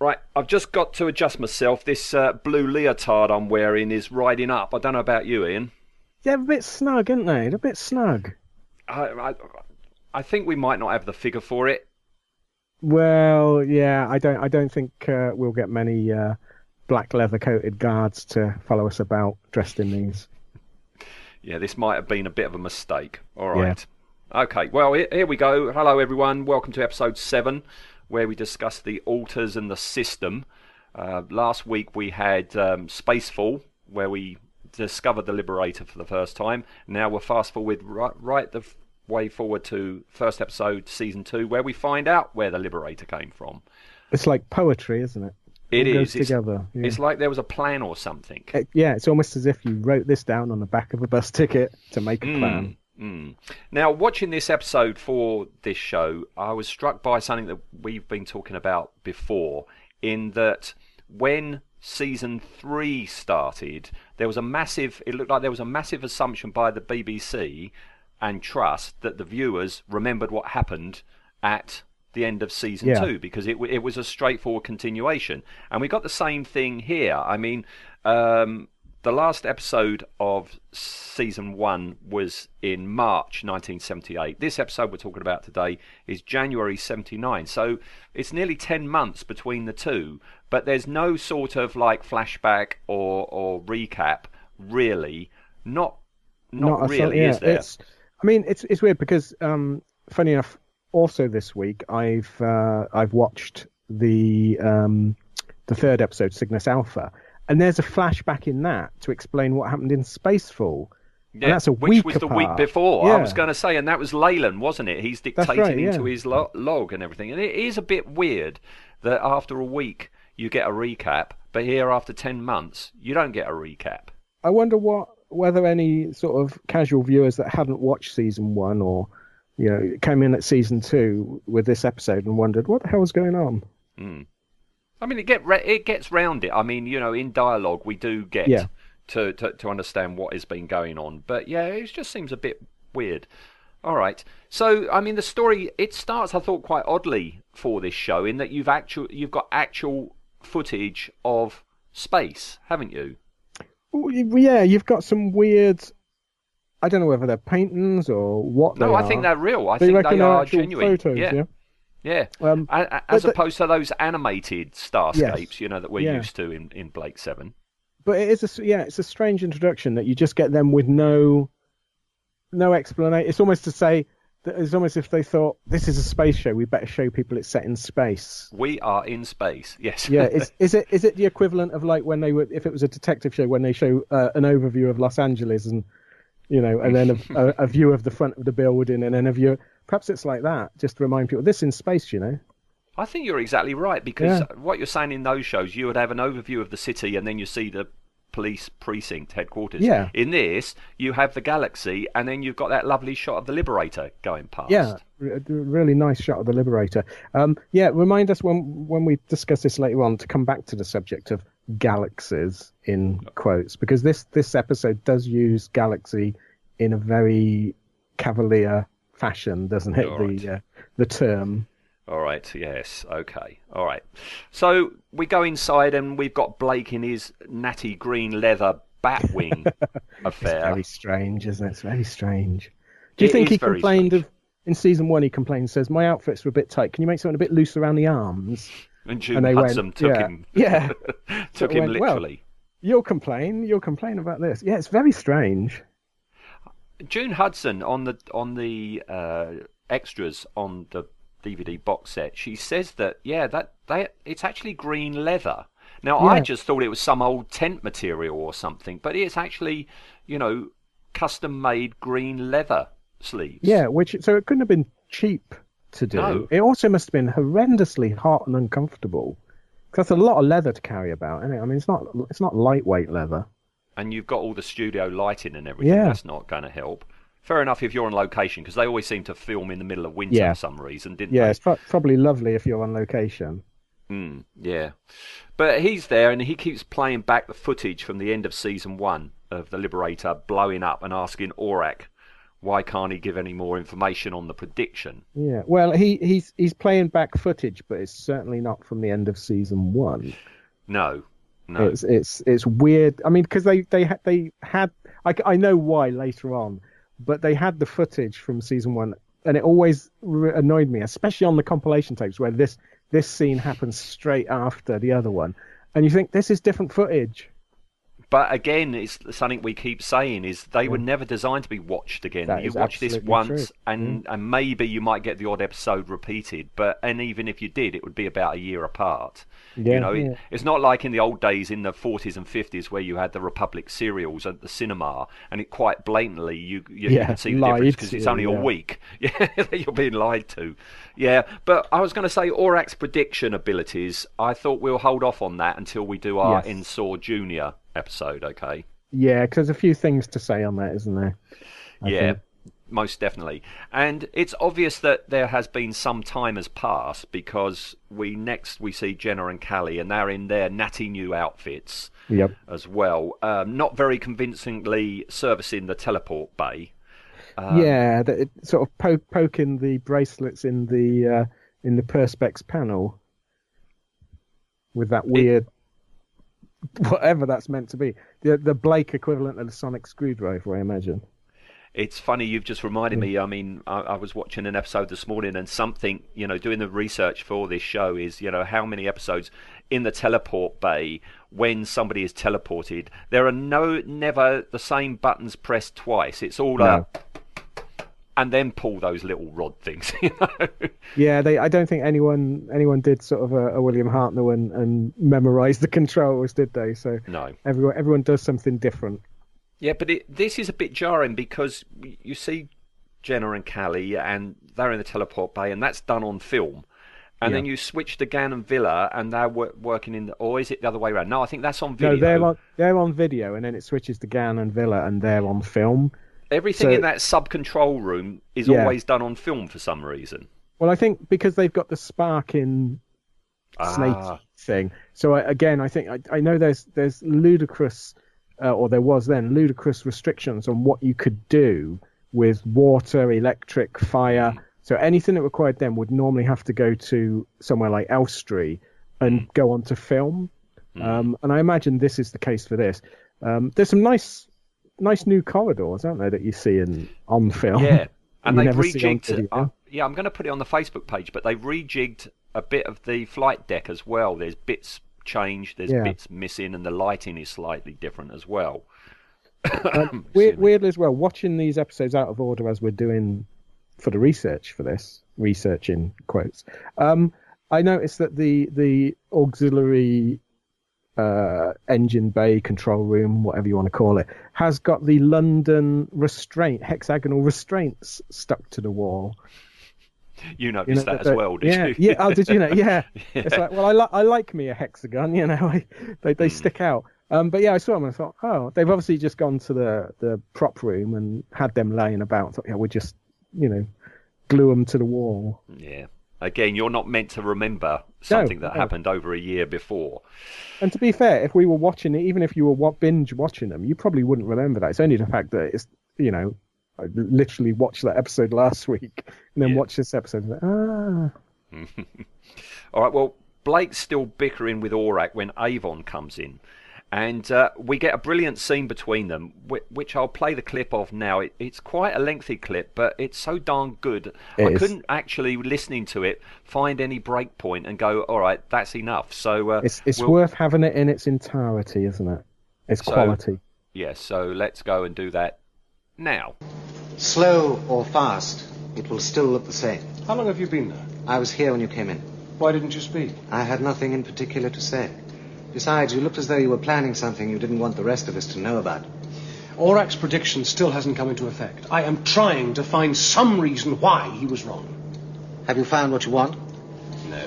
Right, I've just got to adjust myself. This uh, blue leotard I'm wearing is riding up. I don't know about you, Ian. Yeah, a bit snug, aren't they? A bit snug. I, I, I think we might not have the figure for it. Well, yeah, I don't, I don't think uh, we'll get many uh, black leather-coated guards to follow us about dressed in these. Yeah, this might have been a bit of a mistake. All right. Yeah. Okay, well, here we go. Hello, everyone. Welcome to episode seven where we discussed the Altas and the system. Uh, last week we had um, Spacefall, where we discovered the Liberator for the first time. Now we're fast forward right, right the way forward to first episode, season two, where we find out where the Liberator came from. It's like poetry, isn't it? It, it is. It's, together. Yeah. It's like there was a plan or something. It, yeah, it's almost as if you wrote this down on the back of a bus ticket to make a mm. plan. Mm. Now, watching this episode for this show, I was struck by something that we've been talking about before, in that when season three started, there was a massive, it looked like there was a massive assumption by the BBC and Trust that the viewers remembered what happened at the end of season yeah. two because it, it was a straightforward continuation. And we got the same thing here. I mean, um, the last episode of season one was in March 1978. This episode we're talking about today is January 79. So it's nearly 10 months between the two, but there's no sort of like flashback or, or recap, really. Not not, not really, yeah, is there? It's, I mean, it's it's weird because, um, funny enough, also this week I've uh, I've watched the um, the third episode, Cygnus Alpha and there's a flashback in that to explain what happened in Spacefall. Yeah, and that's a which was the week before. Yeah. I was going to say, and that was Leylan, wasn't it? He's dictating right, yeah. into his lo- log and everything. And it is a bit weird that after a week you get a recap, but here after ten months you don't get a recap. I wonder what whether any sort of casual viewers that hadn't watched season one or you know came in at season two with this episode and wondered what the hell was going on. Mm. I mean, it get it gets round it. I mean, you know, in dialogue we do get yeah. to, to to understand what has been going on, but yeah, it just seems a bit weird. All right, so I mean, the story it starts, I thought, quite oddly for this show in that you've actual you've got actual footage of space, haven't you? Yeah, you've got some weird. I don't know whether they're paintings or what. No, I think they're real. I think they are genuine. Photos, yeah. yeah. Yeah, um, as opposed to those animated starscapes, yes. you know, that we're yeah. used to in, in Blake Seven. But it is a yeah, it's a strange introduction that you just get them with no no explanation. It's almost to say that it's almost if they thought this is a space show, we better show people it's set in space. We are in space. Yes. yeah. Is, is it is it the equivalent of like when they were if it was a detective show when they show uh, an overview of Los Angeles and you know and then a, a, a view of the front of the building and then a view perhaps it's like that, just to remind people this in space, you know. I think you're exactly right because yeah. what you're saying in those shows, you would have an overview of the city and then you see the police precinct headquarters. Yeah. In this, you have the galaxy and then you've got that lovely shot of the Liberator going past. Yeah, really nice shot of the Liberator. Um, yeah, remind us when when we discuss this later on to come back to the subject of galaxies in quotes because this this episode does use galaxy in a very cavalier fashion, doesn't it? Right. The uh, the term. All right. Yes. Okay. All right. So we go inside and we've got Blake in his natty green leather Batwing affair. It's very strange, isn't it? It's very strange. Do you it think he complained strange. of in season one? He complained, says my outfits were a bit tight. Can you make something a bit loose around the arms? And June and Hudson went, took yeah, him. Yeah. took him went, literally. Well, you'll complain. You'll complain about this. Yeah, it's very strange. June Hudson on the on the uh, extras on the DVD box set, she says that yeah, that they it's actually green leather. Now yeah. I just thought it was some old tent material or something, but it's actually you know custom-made green leather sleeves. Yeah, which so it couldn't have been cheap to do. No. It also must have been horrendously hot and uncomfortable. 'Cause that's a lot of leather to carry about, isn't it? I mean, it's not it's not lightweight leather. And you've got all the studio lighting and everything. Yeah. That's not going to help. Fair enough if you're on location because they always seem to film in the middle of winter Yeah. for some reason, didn't Yeah, they? it's pro- probably lovely if you're on location. Mm, yeah. But he's there and he keeps playing back the footage from the end of season one of the Liberator blowing up and asking Orac why can't he give any more information on the prediction. Yeah. Well, he he's he's playing back footage, but it's certainly not from the end of season one. No. No. It's it's it's weird. I mean, because they they they had I, I know why later on, but they had the footage from season one, and it always annoyed me, especially on the compilation tapes where this this scene happens straight after the other one, and you think this is different footage. But again, it's something we keep saying is they were never designed to be watched again. That you watch this once, true. Mm. and and maybe you might get the odd episode repeated. But and even if you did, it would be about a year apart. Yeah, you know, it- it's not like in the old days in the 40s and 50s where you had the Republic serials at the cinema, and it quite blatantly you you, you Yeah, could see the difference because it's only a week. Yeah, you're being lied to. Yeah, but I was going to say Orac's prediction abilities. I thought we'll hold off on that until we do our Yes. Junior episode. Okay. Yeah, because there's a few things to say on that, isn't there? I yeah, think. most definitely. And it's obvious that there has been some time has passed because we next we see Jenna and Cally, and they're in their natty new outfits Yep. as well. Um, not very convincingly servicing the teleport bay. Um, yeah, that it, sort of po- poking the bracelets in the uh, in the perspex panel with that weird whatever that's meant to be. The the Blake equivalent of the sonic screwdriver, I imagine. It's funny you've just reminded me. I mean, I, I was watching an episode this morning, and something you know, doing the research for this show is you know how many episodes in the teleport bay when somebody is teleported. There are no never the same buttons pressed twice. It's all No. uh, and then pull those little rod things. You know? Yeah, they. I don't think anyone anyone did sort of a, a William Hartnell and, and memorize the controls, did they? So no. everyone everyone does something different. Yeah, but it, this is a bit jarring because you see Jenna and Cally, and they're in the teleport bay, and that's done on film. And then you switch to Gan and Vila, and they're wor- working in the. Or is it the other way around? No, I think that's on video. No, they're on they're on video, and then it switches to Gan and Vila, and they're on film. Everything so- in that sub control room is Yeah. always done on film for some reason. Well, I think because they've got the spark in snake Ah. thing. So I, again, I think I, I know there's there's ludicrous, uh, or there was then ludicrous restrictions on what you could do with water, electric, fire. So anything that required them would normally have to go to somewhere like Elstree and go onto film. Um, and I imagine this is the case for this. Um, there's some nice, nice new corridors, aren't there, that you see in on film? Yeah, and they've never see on rejigged. Uh, yeah, I'm going to put it on the Facebook page, but they've rejigged a bit of the flight deck as well. There's bits changed, there's Yeah. bits missing, and the lighting is slightly different as well. Um, weird, weirdly as well, watching these episodes out of order as we're doing for the research for this, research in quotes, um, I noticed that the the auxiliary uh, engine bay control room, whatever you want to call it, has got the London restraint, hexagonal restraints stuck to the wall. You You noticed know, that as well, did yeah, you? Yeah, oh, did you know? Yeah. Yeah. It's like, well, I, li- I like me a hexagon, you know, I, they, they stick out. Um, but yeah, I saw them and I thought, oh, they've obviously just gone to the, the prop room and had them laying about. I thought, yeah, we just, you know, glue them to the wall. Yeah. Again, you're not meant to remember something that no. happened over a year before. And to be fair, if we were watching it, even if you were binge watching them, you probably wouldn't remember that. It's only the fact that it's, you know, I literally watched that episode last week and then Yeah. watched this episode. And like, ah, All right, well, Blake's still bickering with Orac when Avon comes in. And uh, we get a brilliant scene between them, which I'll play the clip of now. It, it's quite a lengthy clip, but it's so darn good. It I is. couldn't actually, listening to it, find any break point and go, all right, that's enough. So, uh, it's it's we'll- worth having it in its entirety, isn't it? It's So- quality. Yeah, so let's go and do that now. Slow or fast, it will still look the same. How long have you been there? I was here when you came in. Why didn't you speak? I had nothing in particular to say. Besides, you looked as though you were planning something you didn't want the rest of us to know about. Orac's prediction still hasn't come into effect. I am trying to find some reason why he was wrong. Have you found what you want? No.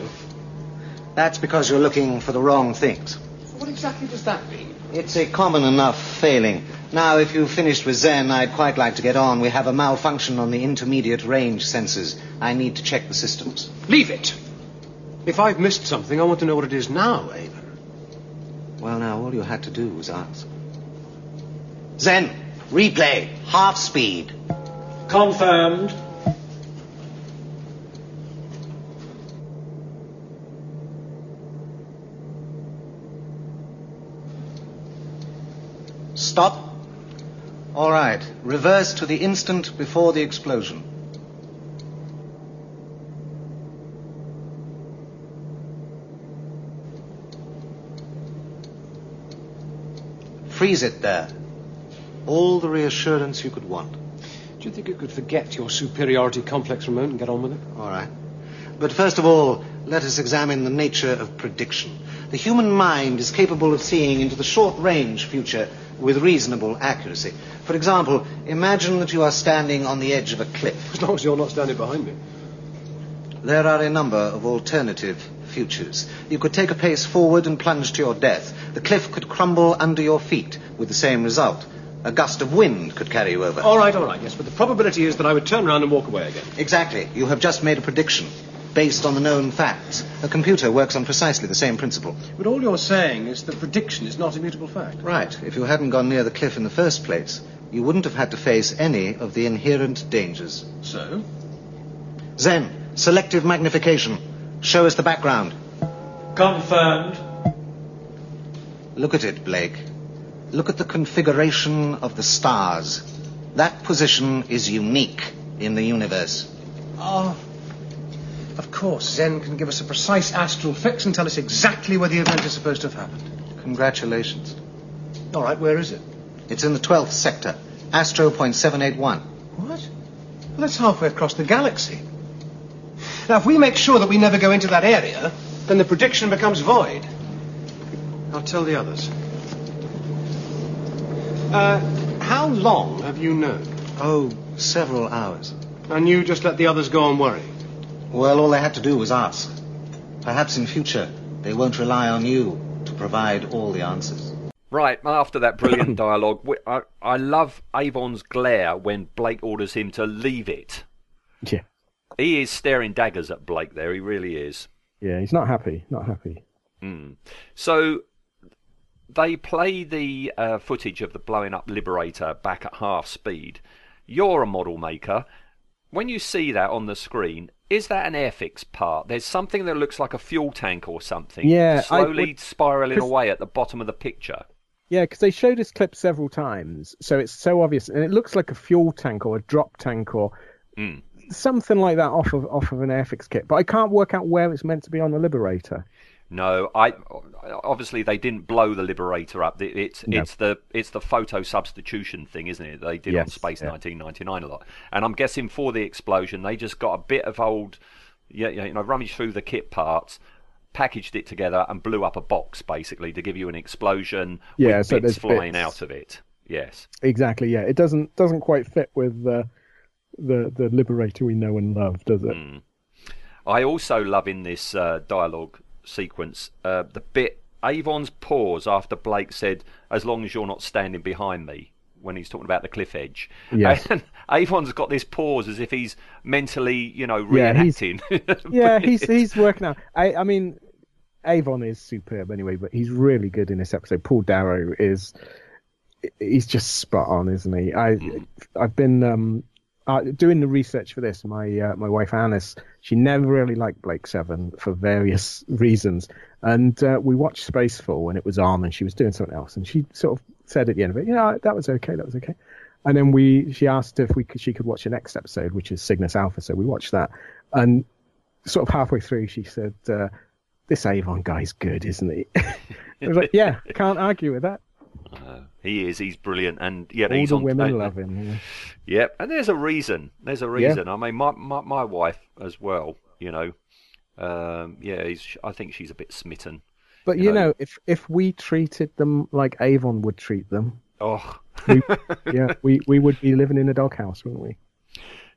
That's because you're looking for the wrong things. What exactly does that mean? It's a common enough failing. Now, if you've finished with Zen, I'd quite like to get on. We have a malfunction on the intermediate range sensors. I need to check the systems. Leave it! If I've missed something, I want to know what it is now, Avon. Well, now, all you had to do was ask. Zen, replay, half speed. Confirmed. Stop. All right. Reverse to the instant before the explosion. Freeze it there. All the reassurance you could want. Do you think you could forget your superiority complex for a moment and get on with it? All right. But first of all, let us examine the nature of prediction. The human mind is capable of seeing into the short range future with reasonable accuracy. For example, imagine that you are standing on the edge of a cliff. As long as you're not standing behind me. There are a number of alternative futures. You could take a pace forward and plunge to your death. The cliff could crumble under your feet with the same result. A gust of wind could carry you over. All right, all right, yes, but the probability is that I would turn around and walk away again. Exactly. You have just made a prediction based on the known facts. A computer works on precisely the same principle. But all you're saying is that prediction is not a mutable fact. Right. If you hadn't gone near the cliff in the first place, you wouldn't have had to face any of the inherent dangers. So? Zen, selective magnification. Show us the background. Confirmed. Look at it, Blake. Look at the configuration of the stars. That position is unique in the universe. Oh. Of course, Zen can give us a precise astral fix and tell us exactly where the event is supposed to have happened. Congratulations. All right, where is it? It's in the 12th sector, Astro Point 781. What? Well, that's halfway across the galaxy. Now, if we make sure that we never go into that area, then the prediction becomes void. I'll tell the others. Uh, how long have you known? Oh, several hours. And you just let the others go and worry? Well, all they had to do was ask. Perhaps in future they won't rely on you to provide all the answers. Right, after that brilliant dialogue, I, I love Avon's glare when Blake orders him to leave it. Yeah. He is staring daggers at Blake there, he really is. Yeah, he's not happy. Not happy. So they play the uh, footage of the blowing up Liberator back at half speed. You're a model maker. When you see that on the screen, is that an Airfix part? There's something that looks like a fuel tank or something. Yeah, slowly would- spiraling away at the bottom of the picture. Yeah, because they showed this clip several times, so it's so obvious, and it looks like a fuel tank or a drop tank or Mm. Something like that off of off of an Airfix kit. But I can't work out where it's meant to be on the Liberator. No, I obviously they didn't blow the Liberator up. It- It's No. it's the it's the photo substitution thing, isn't it? They did on Space yeah. 1999 a lot, and I'm guessing for the explosion they just got a bit of old, yeah, yeah, you know, rummaged through the kit parts, packaged it together, and blew up a box basically to give you an explosion Yeah, with so bits flying bits. out of it. Yes. Exactly. Yeah, it doesn't doesn't quite fit with the the the Liberator we know and love, does it? Mm. I also love in this uh, dialogue sequence uh, the bit Avon's pause after Blake said, "As long as you're not standing behind me," when he's talking about the cliff edge. Yes. And Avon's got this pause as if he's mentally, you know, Yeah, he's- Yeah, he's he's working out. I I mean, Avon is superb anyway, but he's really good in this episode. Paul Darrow is he's just spot on, isn't he? I I've been um uh, doing the research for this. My uh, my wife Alice, she never really liked Blake Seven for various reasons, and uh, we watched Spacefall when it was on, and she was doing something else, and she sort of said at the end of it, know, that was okay, that was okay. And then we, she asked if we could, she could watch the next episode, which is Cygnus Alpha. So we watched that, and sort of halfway through, she said, uh, "This Avon guy's good, isn't he?" I was like, "Yeah, can't argue with that. He is. He's brilliant, and yeah, All he's the on. women uh, love him." yeah. Yep, and there's a reason. There's a reason. I mean, my, my my wife as well. You know, um, yeah, he's, I think she's a bit smitten. But You you know- know, if if we treated them like Avon would treat them, Oh, We, yeah, we, we would be living in a doghouse, wouldn't we?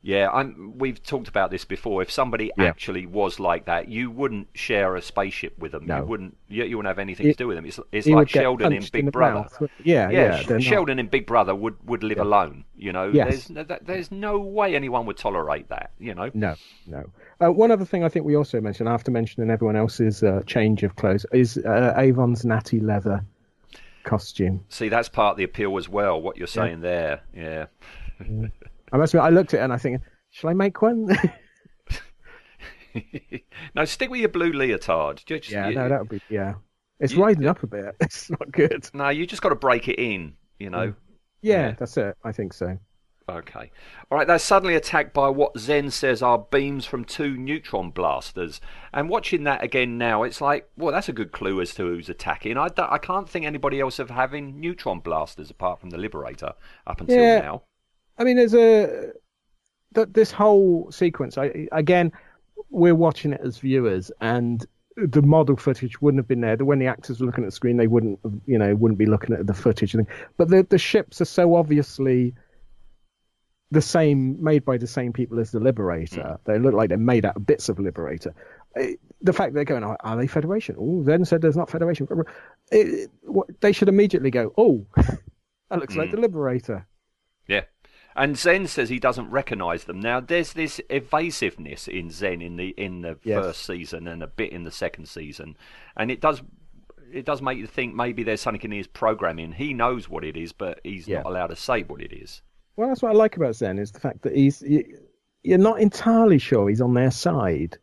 Yeah, I'm, we've talked about this before. If somebody Yeah. actually was like that, you wouldn't share a spaceship with them. No. You wouldn't. You, you wouldn't have anything He- to do with them. It's, it's like Sheldon in Big the Brother. mouth. Yeah, yeah, yeah. Sh- Sheldon in Big Brother would, would live alone. You know, Yes. there's there's no way anyone would tolerate that. You know, No, no. Uh, one other thing I think we also mentioned after mentioning everyone else's uh, change of clothes is uh, Avon's natty leather costume. see that's part of the appeal as well. What you're saying there, yeah. I must admit, I looked at it and I think, shall I make one? no, stick with your blue leotard. Just, yeah, you- no, that would be yeah. It's You- riding up a bit. It's not good. no, you just got to break it in. You know. Mm. Yeah, Yeah. that's it. I think so. Okay. All right, they're suddenly attacked by what Zen says are beams from two neutron blasters. And watching that again now, it's like, well, that's a good clue as to who's attacking. I, I can't think anybody else of having neutron blasters apart from the Liberator up until Yeah. now. I mean, there's a th- this whole sequence. I again, we're watching it as viewers, and the model footage wouldn't have been there. When the actors were looking at the screen, they wouldn't, you know, wouldn't be looking at the footage. And. But the the ships are so obviously the same, made by the same people as the Liberator. Mm. They look like they're made out of bits of Liberator. The fact they're going, are, are they Federation? Oh, then said there's not Federation. It, what, they should immediately go, oh, that looks like mm. the Liberator. Yeah. And Zen says he doesn't recognise them. Now, there's this evasiveness in Zen in the in the Yes. first season and a bit in the second season, and it does it does make you think maybe there's something in his programming. He knows what it is, but he's Yeah. not allowed to say what it is. Well, that's what I like about Zen is the fact that he's you- you're not entirely sure he's on their side.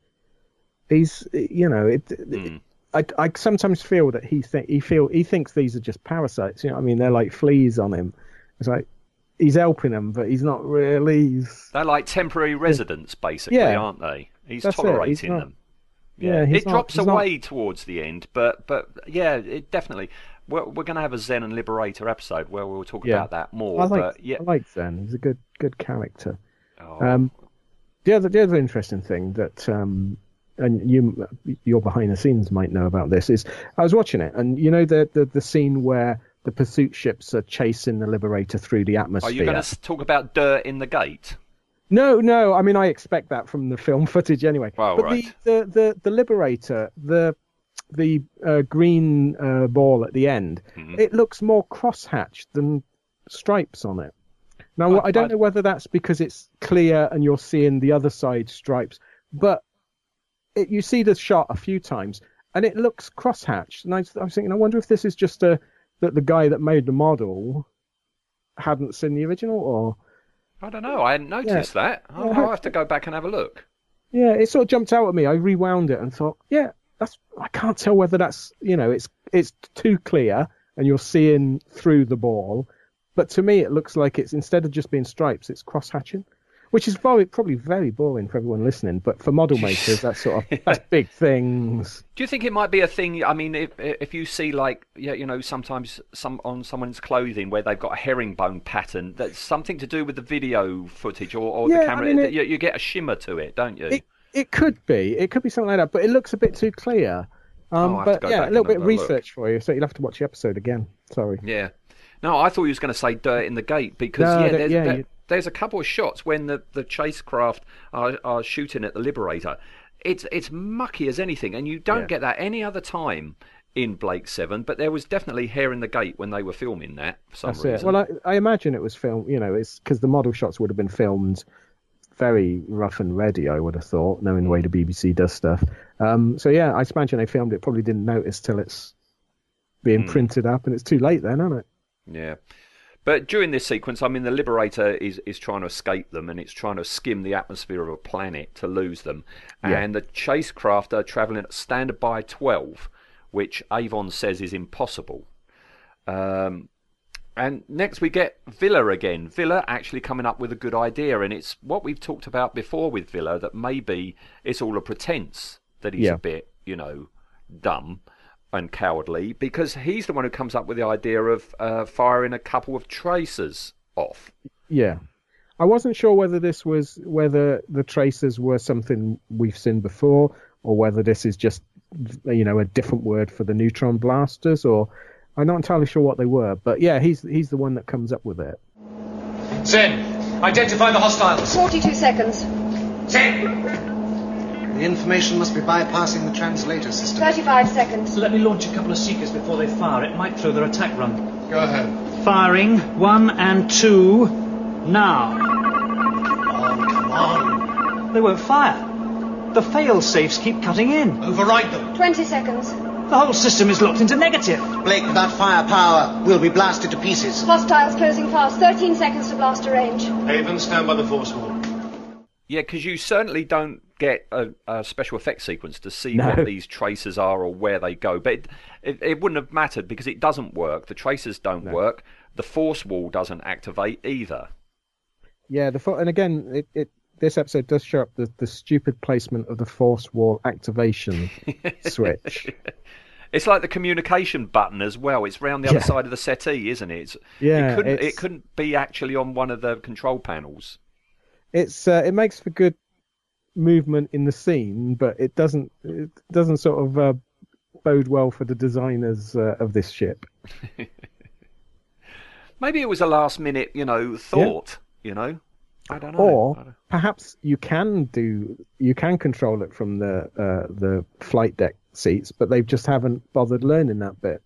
He's you know it. Hmm. I, I sometimes feel that he think he feel he thinks these are just parasites. You know, I mean, they're like fleas on him. It's like he's helping them, but he's not really. He's, They're like temporary residents, basically, Yeah. aren't they? He's That's tolerating he's not- them. yeah, he's it not- drops he's not- away towards the end, but but yeah, it definitely. We're, we're going to have a Zen and Liberator episode where we'll talk Yeah. about that more. I like but yeah, I like Zen. He's a good good character. Oh, Um, the other the other interesting thing that um, and you you're behind the scenes might know about this is I was watching it and you know the the, the scene where the pursuit ships are chasing the Liberator through the atmosphere. are you going to talk about dirt in the gate? No, no. I mean, I expect that from the film footage anyway. Well, but right. the, the, the, the Liberator, the the uh, green uh, ball at the end, Mm-hmm. it looks more crosshatched than stripes on it. Now, I- I, don't I- know whether that's because it's clear and you're seeing the other side stripes, but it, you see the shot a few times and it looks crosshatched. And I, I was thinking, I wonder if this is just a that the guy that made the model hadn't seen the original, or I don't know. I hadn't noticed that. I'll, I'll have to go back and have a look. Yeah, it sort of jumped out at me. I rewound it and thought, yeah, that's. I can't tell whether that's you know it's it's too clear and you're seeing through the ball, but to me it looks like it's instead of just being stripes, it's cross hatching, which is probably probably very boring for everyone listening. But for model makers, that's sort of that's big things. Do you think it might be a thing? I mean, if if you see like yeah, you know, sometimes some on someone's clothing where they've got a herringbone pattern, that's something to do with the video footage or, or Yeah, the I camera. mean, it- you, you get a shimmer to it, don't you? It it could be it could be something like that, but it looks a bit too clear. Um, Oh, have to but go yeah, back a little bit of a look. research for you, so you'll have to watch the episode again. Sorry. Yeah. No, I thought you was going to say dirt in the gate because No, yeah, that- there's, yeah, there's a couple of shots when the the chase craft are, are shooting at the Liberator. It's it's mucky as anything, and you don't Yeah. get that any other time in Blake Seven. But there was definitely hair in the gate when they were filming that for some That's reason. it. Well, I, I imagine it was filmed. You know, it's because the model shots would have been filmed very rough and ready. I would have thought, knowing the way the BBC does stuff. Um, so yeah, I imagine they filmed it. Probably didn't notice till it's being printed up, and it's too late then, isn't it? Yeah. But during this sequence, I mean, the Liberator is, is trying to escape them and it's trying to skim the atmosphere of a planet to lose them. Yeah. And the chase craft are travelling at standby 12, which Avon says is impossible. Um, and next we get Vila again. Vila actually coming up with a good idea, and it's what we've talked about before with Vila that maybe it's all a pretense that he's Yeah. a bit, you know, dumb and cowardly because he's the one who comes up with the idea of uh, firing a couple of tracers off. Yeah. I wasn't sure whether this was whether the tracers were something we've seen before, or whether this is just you know a different word for the neutron blasters, or I'm not entirely sure what they were, but yeah, he's he's the one that comes up with it. Zen, identify the hostiles. 42 seconds. Zen! The information must be bypassing the translator system. 35 seconds. Let me launch a couple of seekers before they fire. It might throw their attack run. Go ahead. Firing. One and two. Now. Oh, come on. They won't fire. The fail safes keep cutting in. Override them. 20 seconds. The whole system is locked into negative. Blake, without firepower, we'll be blasted to pieces. Hostiles closing fast. 13 seconds to blaster range. Avon, stand by the force wall. Yeah, because you certainly don't get a, a special effects sequence to see No. what these traces are or where they go. But it, it, it wouldn't have mattered because it doesn't work. The traces don't work. The force wall doesn't activate either. Yeah, the fo- and again, it, it this episode does show up the, the stupid placement of the force wall activation switch. It's like the communication button as well. It's round the other side of the settee, isn't it? It's, Yeah, it couldn't. It couldn't be actually on one of the control panels. It's uh, it makes for good movement in the scene, but it doesn't it doesn't sort of uh, bode well for the designers uh, of this ship. Maybe it was a last minute, you know, thought. You know, I don't know. Or don't- perhaps you can do you can control it from the uh, the flight deck seats, but they just haven't bothered learning that bit.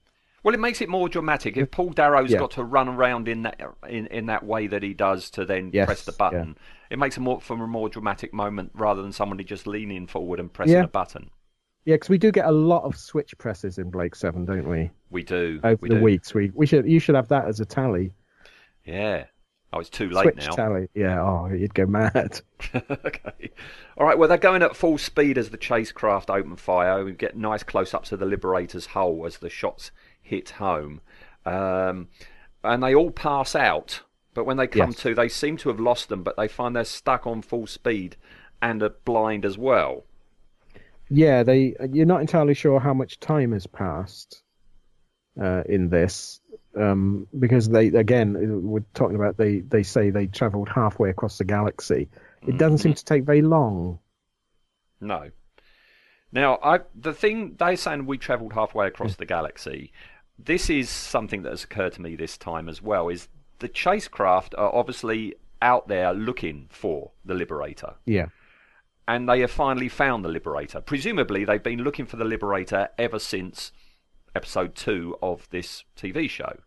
Well, it makes it more dramatic. If Paul Darrow's Yeah. got to run around in that in, in that way that he does to then Yes, press the yeah. button, it makes it more for a more dramatic moment rather than somebody just leaning forward and pressing Yeah. a button. Yeah, because we do get a lot of switch presses in Blake Seven, don't we? We do. Over we the do. weeks, we we should you should have that as a tally. Yeah. Oh, it's too late switch now. tally. Yeah. Oh, you'd go mad. okay. All right. Well, they're going at full speed as the chase craft open fire. We get nice close-ups of the Liberator's hull as the shots hit home, um, and they all pass out. But when they come Yes. to, they seem to have lost them, but they find they're stuck on full speed and are blind as well. Yeah, they. You're not entirely sure how much time has passed uh, in this, um, because they again we're talking about they they say they travelled halfway across the galaxy. It doesn't seem to take very long. No. Now, I the thing they're saying we travelled halfway across the galaxy. This is something that has occurred to me this time as well. Is the chase craft are obviously out there looking for the Liberator, Yeah. and they have finally found the Liberator. Presumably, they've been looking for the Liberator ever since episode two of this TV show,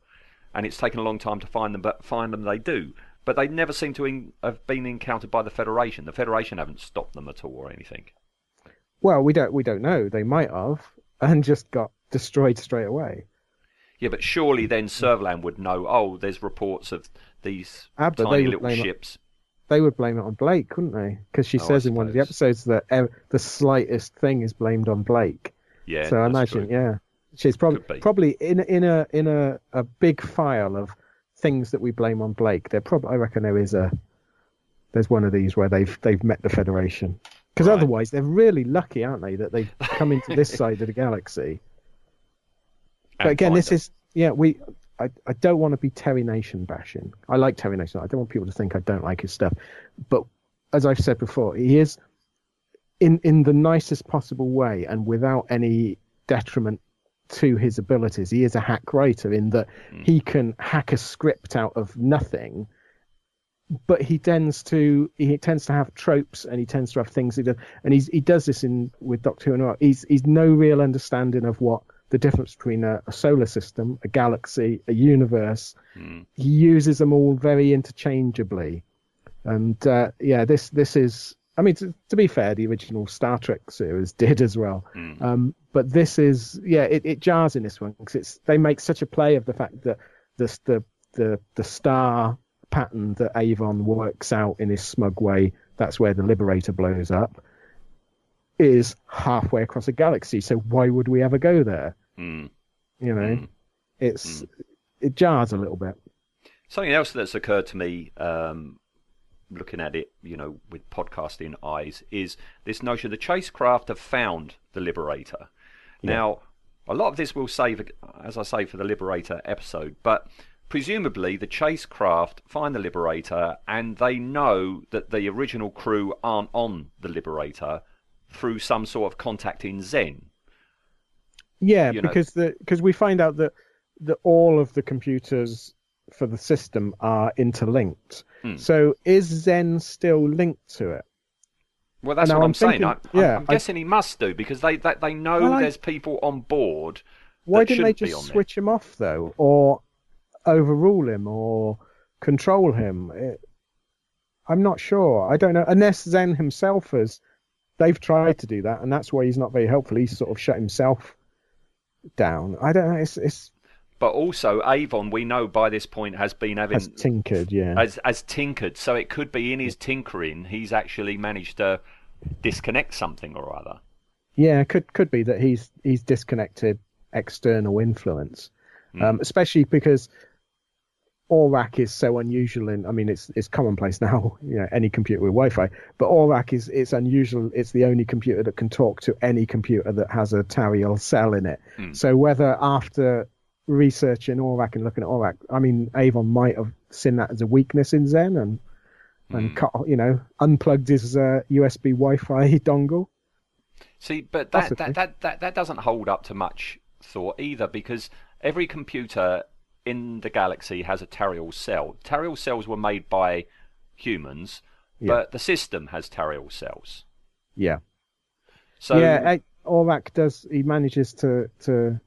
and it's taken a long time to find them. But find them, they do. But they never seem to in, have been encountered by the Federation. The Federation haven't stopped them at all or anything. Well, we don't we don't know. They might have and just got destroyed straight away. Yeah, but surely then Servalan would know. Oh, there's reports of these Ah, tiny little blame it- ships. They would blame it on Blake, couldn't they? Because she Oh, says in one of the episodes that ev- the slightest thing is blamed on Blake. Yeah, so I imagine, true. yeah, she's probably probably in in a in a, a big file of things that we blame on Blake. There probably I reckon there is a there's one of these where they've they've met the Federation. Because Right. otherwise they're really lucky, aren't they, that they've come into this side of the galaxy. But again, this them. is yeah. We I, I don't want to be Terry Nation bashing. I like Terry Nation. I don't want people to think I don't like his stuff. But as I've said before, he is in in the nicest possible way and without any detriment to his abilities. He is a hack writer in that hmm. he can hack a script out of nothing. But he tends to he tends to have tropes and he tends to have things he does and he's he does this in with Doctor Who and all. He's he's no real understanding of what the difference between a, a solar system, a galaxy, a universe. He uses them all very interchangeably, and uh, yeah, this this is. I mean, to, to be fair, the original Star Trek series did as well, um, but this is yeah, it, it jars in this one because it's they make such a play of the fact that the the the the star pattern that Avon works out in his smug way. That's where the Liberator blows up is halfway across a galaxy. So why would we ever go there? Mm. You know, it's it jars a little bit. Something else that's occurred to me, um, looking at it, you know, with podcasting eyes, is this notion the chasecraft have found the Liberator. Now, a lot of this will save, as I say, for the Liberator episode, but presumably the chase craft find the Liberator and they know that the original crew aren't on the Liberator through some sort of contact in Zen. Yeah, you know. because the because we find out that that all of the computers for the system are interlinked. Hmm. So is Zen still linked to it? Well, that's Now, what I'm, I'm saying. thinking- I, I'm- yeah, I'm I- guessing he must do because they they, they know Well, I- there's people on board. Why didn't they just switch him off though, or overrule him, or control him? It, I'm not sure. I don't know. Unless Zen himself has, they've tried to do that, and that's why he's not very helpful. He's sort of shut himself down. I don't know. It's it's But also, Avon, we know by this point has been having has tinkered, yeah. as as tinkered. So it could be in his tinkering, he's actually managed to disconnect something or other. Yeah, could could be that he's he's disconnected external influence, um, especially because ORAC is so unusual. In I mean, it's it's commonplace now. You know, any computer with Wi-Fi, but ORAC is it's unusual. It's the only computer that can talk to any computer that has a Tariel cell in it. So whether after researching ORAC and looking at ORAC, I mean, Avon might have seen that as a weakness in Zen and and cut, you know unplugged his uh, USB Wi-Fi dongle. See, but that, that, that, that, that doesn't hold up to much thought either because every computer in the galaxy has a Tariel cell. Tariel cells were made by humans, Yeah. but the system has Tariel cells. Yeah. So yeah, I, Orac does. He manages to to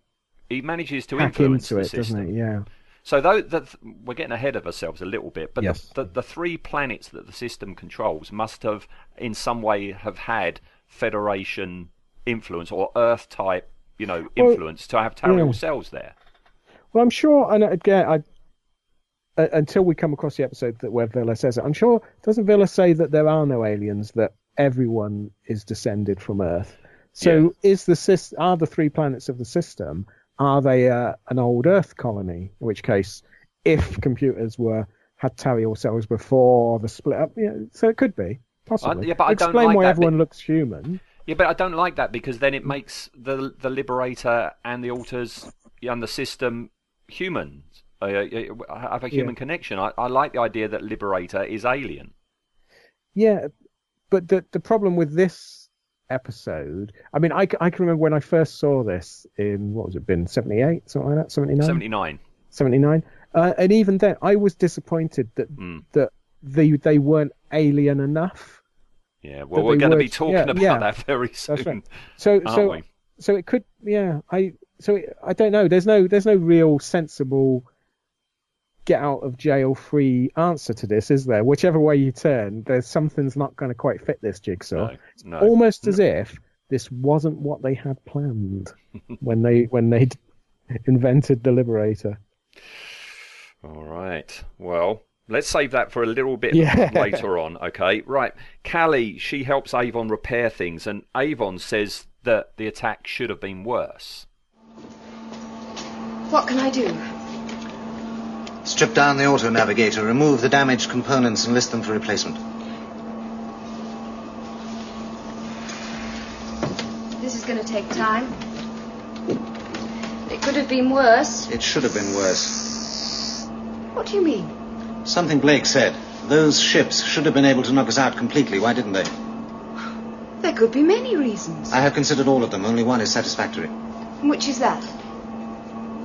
he manages to influence into the it, system. doesn't he? Yeah. So though that we're getting ahead of ourselves a little bit, but Yes. the, the the three planets that the system controls must have in some way have had Federation influence or Earth type, you know, Well, influence to have Tariel yeah. cells there. Well, I'm sure, and again, I uh, until we come across the episode that where Vila says it, I'm sure doesn't Vila say that there are no aliens, that everyone is descended from Earth. So is the are the three planets of the system are they uh, an old Earth colony? In which case, if computers were had Tariel cells before the split up, yeah, so it could be possibly. yeah, but I don't Explain like why that everyone bit. looks human. Yeah, but I don't like that because then it makes the the Liberator and the Altas and the system humans. Uh, uh, have a human connection. I, I like the idea that Liberator is alien. Yeah, but the the problem with this episode, I mean, I, I can remember when I first saw this in what was it been seventy eight something like that, seventy nine, 79. 79. Uh, and even then, I was disappointed that Mm. that they they weren't alien enough. Yeah, well, we're going to be talking yeah, about yeah. that very soon. Right. So so we? So it could yeah I so it, I don't know. There's no there's no real sensible get out of jail free answer to this, is there? Whichever way you turn, there's something's not going to quite fit this jigsaw. No, no. Almost as if this wasn't what they had planned when they when they invented the Liberator. All right. Well, let's save that for a little bit Yeah. later on. Okay. Right. Cally, she helps Avon repair things, and Avon says that the attack should have been worse. What can I do? Strip down the auto navigator, remove the damaged components, and list them for replacement. This is going to take time. It could have been worse. It should have been worse. What do you mean? Something Blake said. Those ships should have been able to knock us out completely. Why didn't they? There could be many reasons. I have considered all of them. Only one is satisfactory. Which is that?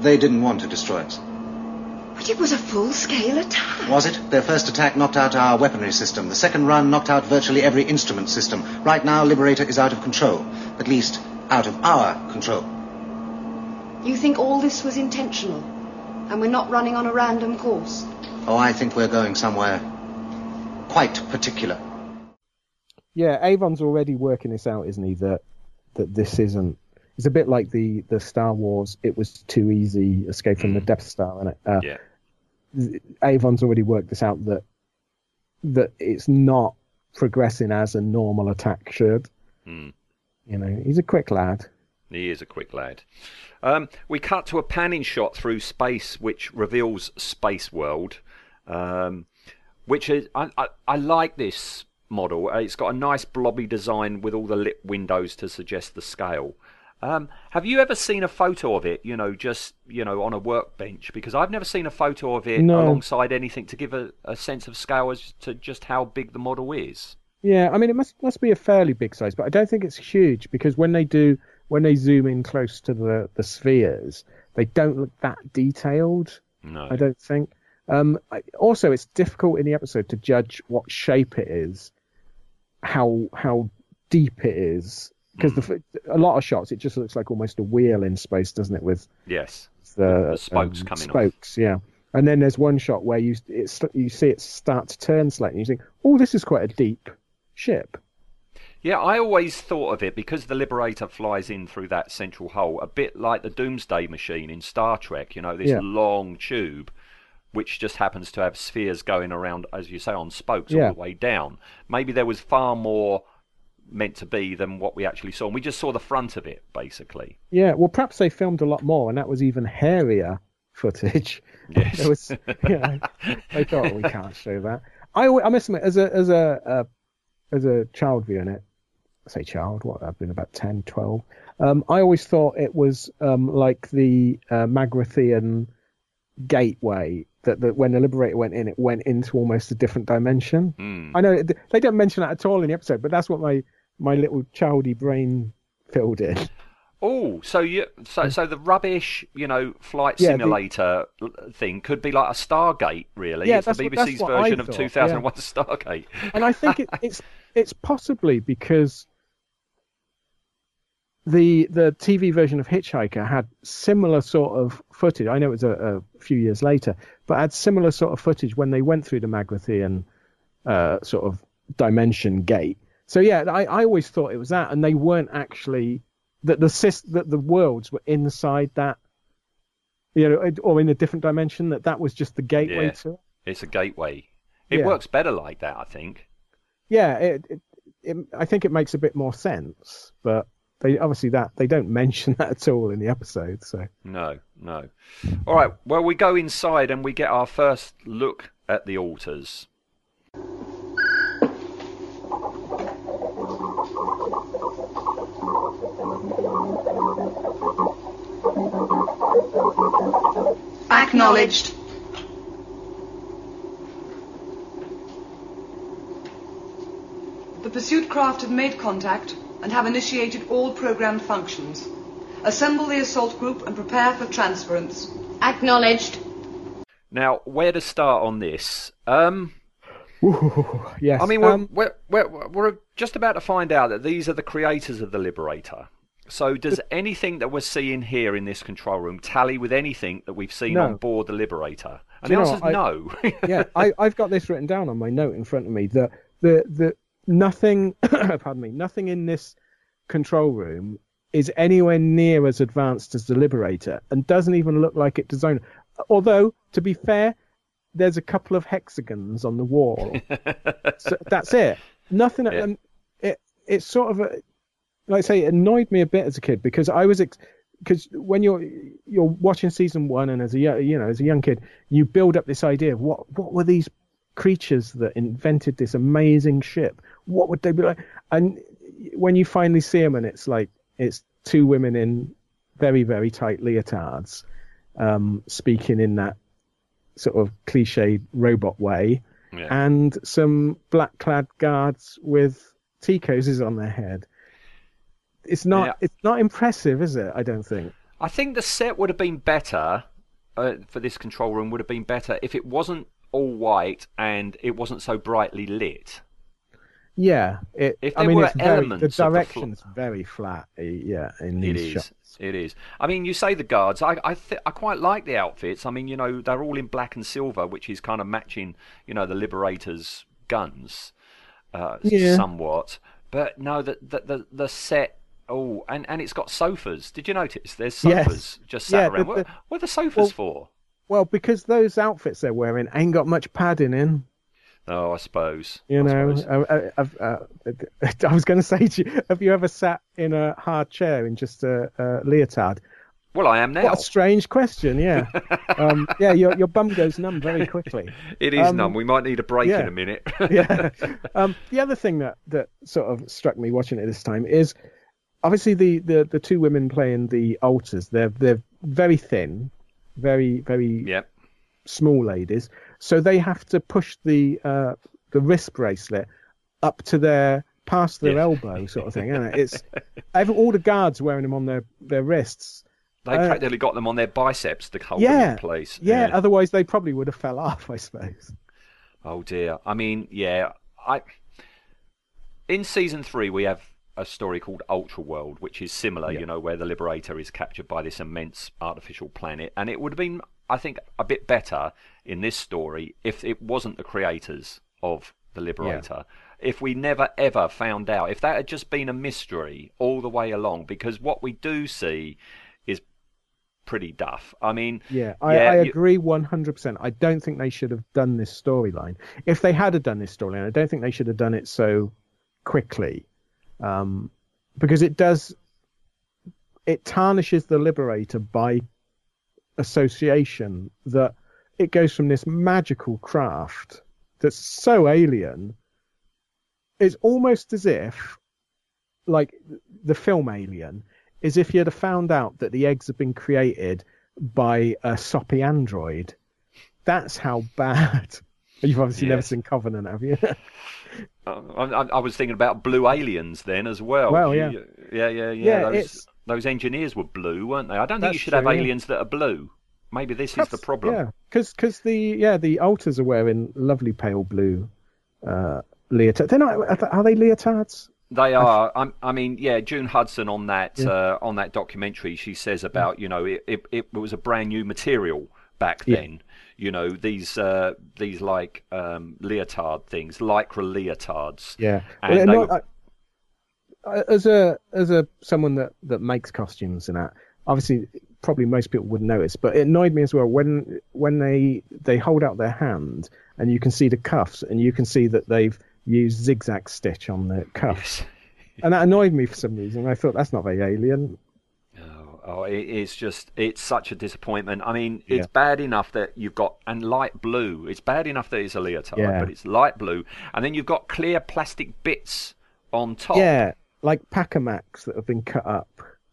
They didn't want to destroy us. But it was a full-scale attack. Was it? Their first attack knocked out our weaponry system. The second run knocked out virtually every instrument system. Right now, Liberator is out of control. At least, out of our control. You think all this was intentional? And we're not running on a random course? Oh, I think we're going somewhere quite particular. Yeah, Avon's already working this out, isn't he? That that this isn't. It's a bit like the the Star Wars. It was too easy. Escape from the Death Star, and uh, Yeah. Avon's already worked this out that that it's not progressing as a normal attack should. Hmm. You know, he's a quick lad. He is a quick lad. Um, we cut to a panning shot through space, which reveals Space World, um, which is I, I, I like this model. Uh, It's got a nice blobby design with all the lit windows to suggest the scale. Um, have you ever seen a photo of it? You know, just you know, on a workbench? Because I've never seen a photo of it No. alongside anything to give a, a sense of scale as to just how big the model is. Yeah, I mean it must must be a fairly big size, but I don't think it's huge because when they do when they zoom in close to the the spheres, They don't look that detailed. No. I don't think. Um, I, also, it's difficult in the episode to judge what shape it is, how how deep it is, because the a lot of shots it just looks like almost a wheel in space, doesn't it? With Yes. the, the spokes um, coming off. spokes, yeah. And then there's one shot where you it's, you see it start to turn slightly, and you think, oh, this is quite a deep ship. Yeah, I always thought of it because the Liberator flies in through that central hole, a bit like the Doomsday machine in Star Trek. You know, this Yeah. long tube, which just happens to have spheres going around, as you say, on spokes Yeah. all the way down. Maybe there was far more meant to be than what we actually saw, and we just saw the front of it, basically. Yeah, well, perhaps they filmed a lot more, and that was even hairier footage. Yes. There was, you know, they thought we can't show that. I, I must admit, as a as a uh, as a child viewing it, I say child, what I've been about 10, 12, Um, I always thought it was um, like the uh, Magrathean gateway that, that when the Liberator went in, it went into almost a different dimension. Mm. I know they don't mention that at all in the episode, but that's what my my little childy brain filled in. Oh, so you so so the rubbish, you know, flight Yeah, the- simulator l- thing could be like a Stargate, really. Yeah, it's that's the what- that's BBC's what version of thought, 2001 Stargate. and I think it, it's it's possibly because the the TV version of Hitchhiker had similar sort of footage. I know it was a, a few years later, but had similar sort of footage when they went through the Magrathean uh, sort of dimension gate. So yeah, I, I always thought it was that, and they weren't actually that the that the worlds were inside that, you know, or in a different dimension. That that was just the gateway Yeah. to it. It's a gateway. It Yeah. works better like that, I think. yeah, it, it, it, I think it makes a bit more sense, but they obviously that they don't mention that at all in the episode. So No, no. All right. Well, we go inside and we get our first look at the Altas. Acknowledged. The pursuit craft have made contact and have initiated all programmed functions. Assemble the assault group and prepare for transference. Acknowledged. Now, where to start on this? Um, yes, I mean, we're, um, we're, we're, we're just about to find out that these are the creators of the Liberator. So, does anything that we're seeing here in this control room tally with anything that we've seen No. on board the Liberator? And the answer know answer's what? I- no. yeah, I, I've got this written down on my note in front of me. that the the nothing, pardon me, nothing in this control room is anywhere near as advanced as the Liberator, and doesn't even look like it designed. Although, to be fair, there's a couple of hexagons on the wall. so that's it. Nothing. Yeah. And it it's sort of a, like I say, it annoyed me a bit as a kid because I was. Ex- because when you're you're watching season one and as a you know as a young kid you build up this idea of what what were these creatures that invented this amazing ship what would they be like and when you finally see them and it's like it's two women in very very tight leotards um speaking in that sort of cliched robot way Yeah. and some black clad guards with tea cozies on their head it's not Yeah. it's not impressive is it i don't think I think the set would have been better uh, for this control room would have been better if it wasn't all white and it wasn't so brightly lit. Yeah, it. If I mean, were it's very, the of the fl- direction's very flat. uh, Yeah, in It these is. shots. It is. I mean, you say the guards. I I, th- I quite like the outfits. I mean, you know, they're all in black and silver, which is kind of matching, you know, the Liberators' guns, uh, Yeah. somewhat. But no, the the the, the set. Oh, and, and it's got sofas. Did you notice? There's Yes. sofas just sat Yeah, around. the- what, the- what are the sofas well- for? Well, because those outfits they're wearing ain't got much padding in. Oh, I suppose. You I know, suppose. I, I, uh, I was going to say to you, have you ever sat in a hard chair in just a, a leotard? Well, I am now. What a strange question. Yeah, um, yeah. Your your bum goes numb very quickly. It is Um, numb. We might need a break yeah. in a minute. yeah. Um, the other thing that, that sort of struck me watching it this time is obviously the, the, the two women playing the Altas. They're they're very thin, very very yep. Small ladies. So they have to push the uh, the wrist bracelet up to their past their Yeah. elbow, sort of thing. Isn't it? It's every, all the guards wearing them on their their wrists. They Uh, practically got them on their biceps to hold yeah, them in place. Yeah, otherwise they probably would have fell off, I suppose. Oh dear. I mean, yeah. I in season three we have a story called Ultra World, which is similar. Yeah. You know, where the Liberator is captured by this immense artificial planet, and it would have been, I think, a bit better in this story if it wasn't the creators of the Liberator. If we never ever found out, if that had just been a mystery all the way along, because what we do see is pretty duff. I mean, Yeah, I, yeah, I you- agree 100%. I don't think they should have done this storyline. If they had done this storyline, I don't think they should have done it so quickly. Um, because it does, it tarnishes the Liberator by association that it goes from this magical craft that's so alien. It's almost as if, like the film Alien, is if you'd have found out that the eggs have been created by a soppy android. That's how bad. You've obviously never seen Covenant, have you? Uh, I, I, I was thinking about blue aliens then as well. Well, yeah. you- yeah, yeah, yeah. Yeah, those, it's- those engineers were blue, weren't they? I don't think you That's should have true, yeah. aliens that are blue. Maybe this is the problem. Yeah, because the yeah the Altas are wearing lovely pale blue uh, leotard. They're not. Are they- leotards? They are. I'm, I mean, yeah. June Hudson on that Yeah. uh, on that documentary, she says about you know it, it, it was a brand new material back Yeah. then. You know these uh, these like um, leotard things, lycra leotards. Yeah. And Well, they no, were- I- I- Uh, as a as a someone that that makes costumes and that, obviously probably most people wouldn't notice, but it annoyed me as well when when they they hold out their hand and you can see the cuffs and you can see that they've used zigzag stitch on the cuffs, and that annoyed me for some reason. I thought that's not very alien. Oh, oh it's just it's such a disappointment. I mean, it's Yeah. bad enough that you've got and light blue. It's bad enough that it's a leotard, Yeah. but it's light blue, and then you've got clear plastic bits on top. Yeah, like Pakamacs that have been cut up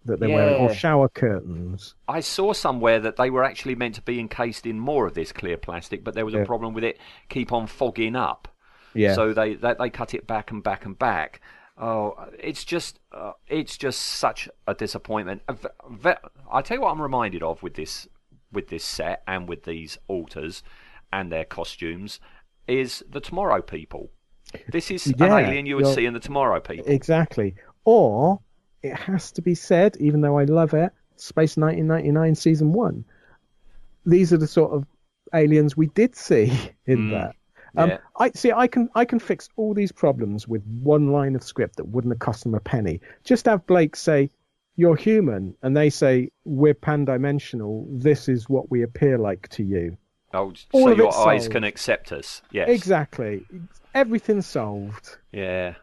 that they're wearing, or shower curtains. I saw somewhere that they were actually meant to be encased in more of this clear plastic, but there was Yeah. a problem with it keep on fogging up. Yeah. So they, they they cut it back and back and back. Oh, it's just uh, it's just such a disappointment. A ve- ve- I tell you what, I'm reminded of with this with this set and with these Altas and their costumes is the Tomorrow People. This is an alien you would see in the Tomorrow People. Exactly. Or it has to be said, even though I love it, Space 1999 season one. These are the sort of aliens we did see in Mm, that. Um, yeah. I see. I can I can fix all these problems with one line of script that wouldn't have cost them a penny. Just have Blake say, "You're human," and they say, "We're pan-dimensional. This is what we appear like to you." Oh, all so your eyes solved. can accept us. Yes. Exactly. Everything's solved. Yeah.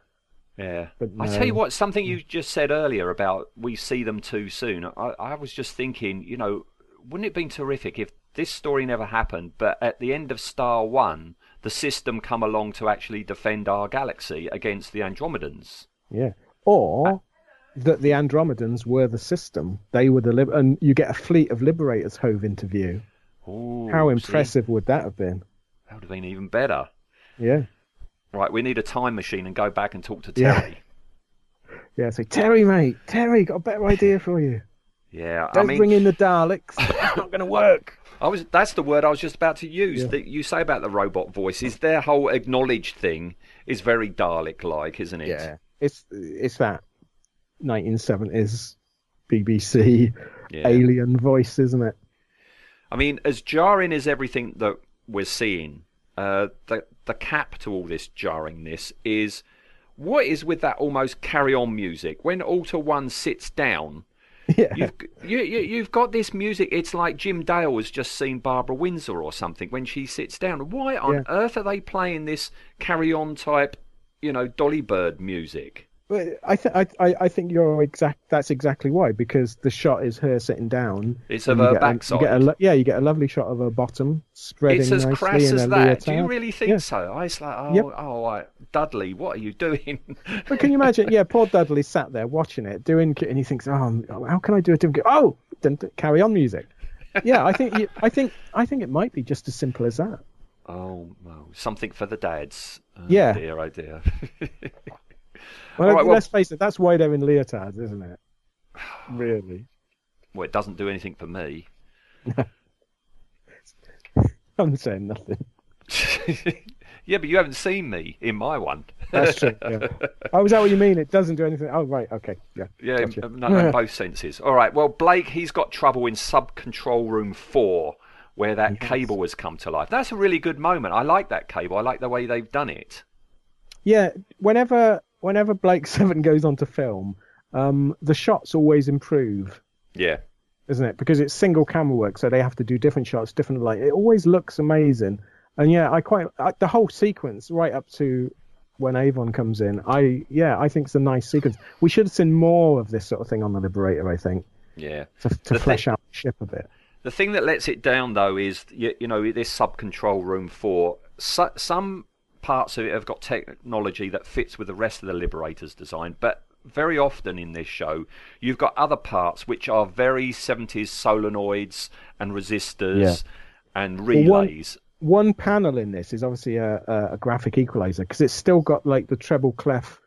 Yeah. But no. I tell you what, something you mm. just said earlier about we see them too soon. I, I was just thinking, you know, wouldn't it have been terrific if this story never happened, but at the end of Star One, the system come along to actually defend our galaxy against the Andromedans? Yeah. Or uh, that the Andromedans were the system. They were the lib- and you get a fleet of liberators hove into view. Ooh, How see, impressive would that have been? that would have been even better. Yeah. Right, we need a time machine and go back and talk to Terry. Yeah. So Terry, mate, Terry, got a better idea for you. Yeah, I Don't mean, bring in the Daleks. it's not going to work. I was that's the word I was just about to use. Yeah. That you say about the robot voices, their whole acknowledged thing is very Dalek like, isn't it? Yeah. It's it's that 1970s BBC Yeah. alien voice, isn't it? I mean, as jarring as everything that we're seeing, uh, the the cap to all this jarringness is what is with that almost carry on music when Alta One sits down. Yeah. You've you, you, you've got this music. It's like Jim Dale has just seen Barbara Windsor or something when she sits down. Why on Yeah. earth are they playing this carry on type, you know, Dolly Bird music? Well, I, th- I, I I think you're exact. That's exactly why, because the shot is her sitting down. It's of her get a- you backside. a lo- yeah, you get a lovely shot of her bottom spreading It's as nicely crass as a that. Do you really think Yeah. so? I was like, oh, Yep. oh, I- Dudley, what are you doing? But can you imagine? Yeah, poor Dudley sat there watching it, doing, and he thinks, "Oh, how can I do it?" different- Oh, carry on music. Yeah, I think, you, I think, I think it might be just as simple as that. oh, well, something for the dads. Oh, Yeah. Dear, oh dear. Well, right, well- let's face it, that's why they're in leotards, isn't it? Really? Well, it doesn't do anything for me. I'm saying nothing. yeah, but you haven't seen me in my one. That's true. Yeah. oh, is that what you mean? It doesn't do anything. Oh, right. Okay. Yeah. Yeah, Gotcha. no, no, in both senses. All right. Well, Blake, he's got trouble in sub control room four, where that cable has come to life. That's a really good moment. I like that cable. I like the way they've done it. Yeah. Whenever whenever Blake Seven goes on to film, um, the shots always improve, Yeah. isn't it? Because it's single camera work, so they have to do different shots, different light. It always looks amazing. And yeah, I quite I, the whole sequence right up to when Avon comes in. I yeah, I think it's a nice sequence. We should have seen more of this sort of thing on the Liberator. I think Yeah. to, to flesh thing- out the ship a bit. The thing that lets it down, though, is you, you know this sub control room four. So, some parts of it have got technology that fits with the rest of the Liberator's design, but very often in this show, you've got other parts which are very 70s solenoids and resistors and Well, one- relays. one panel in this is obviously a, a, graphic equalizer because it's still got like the treble clef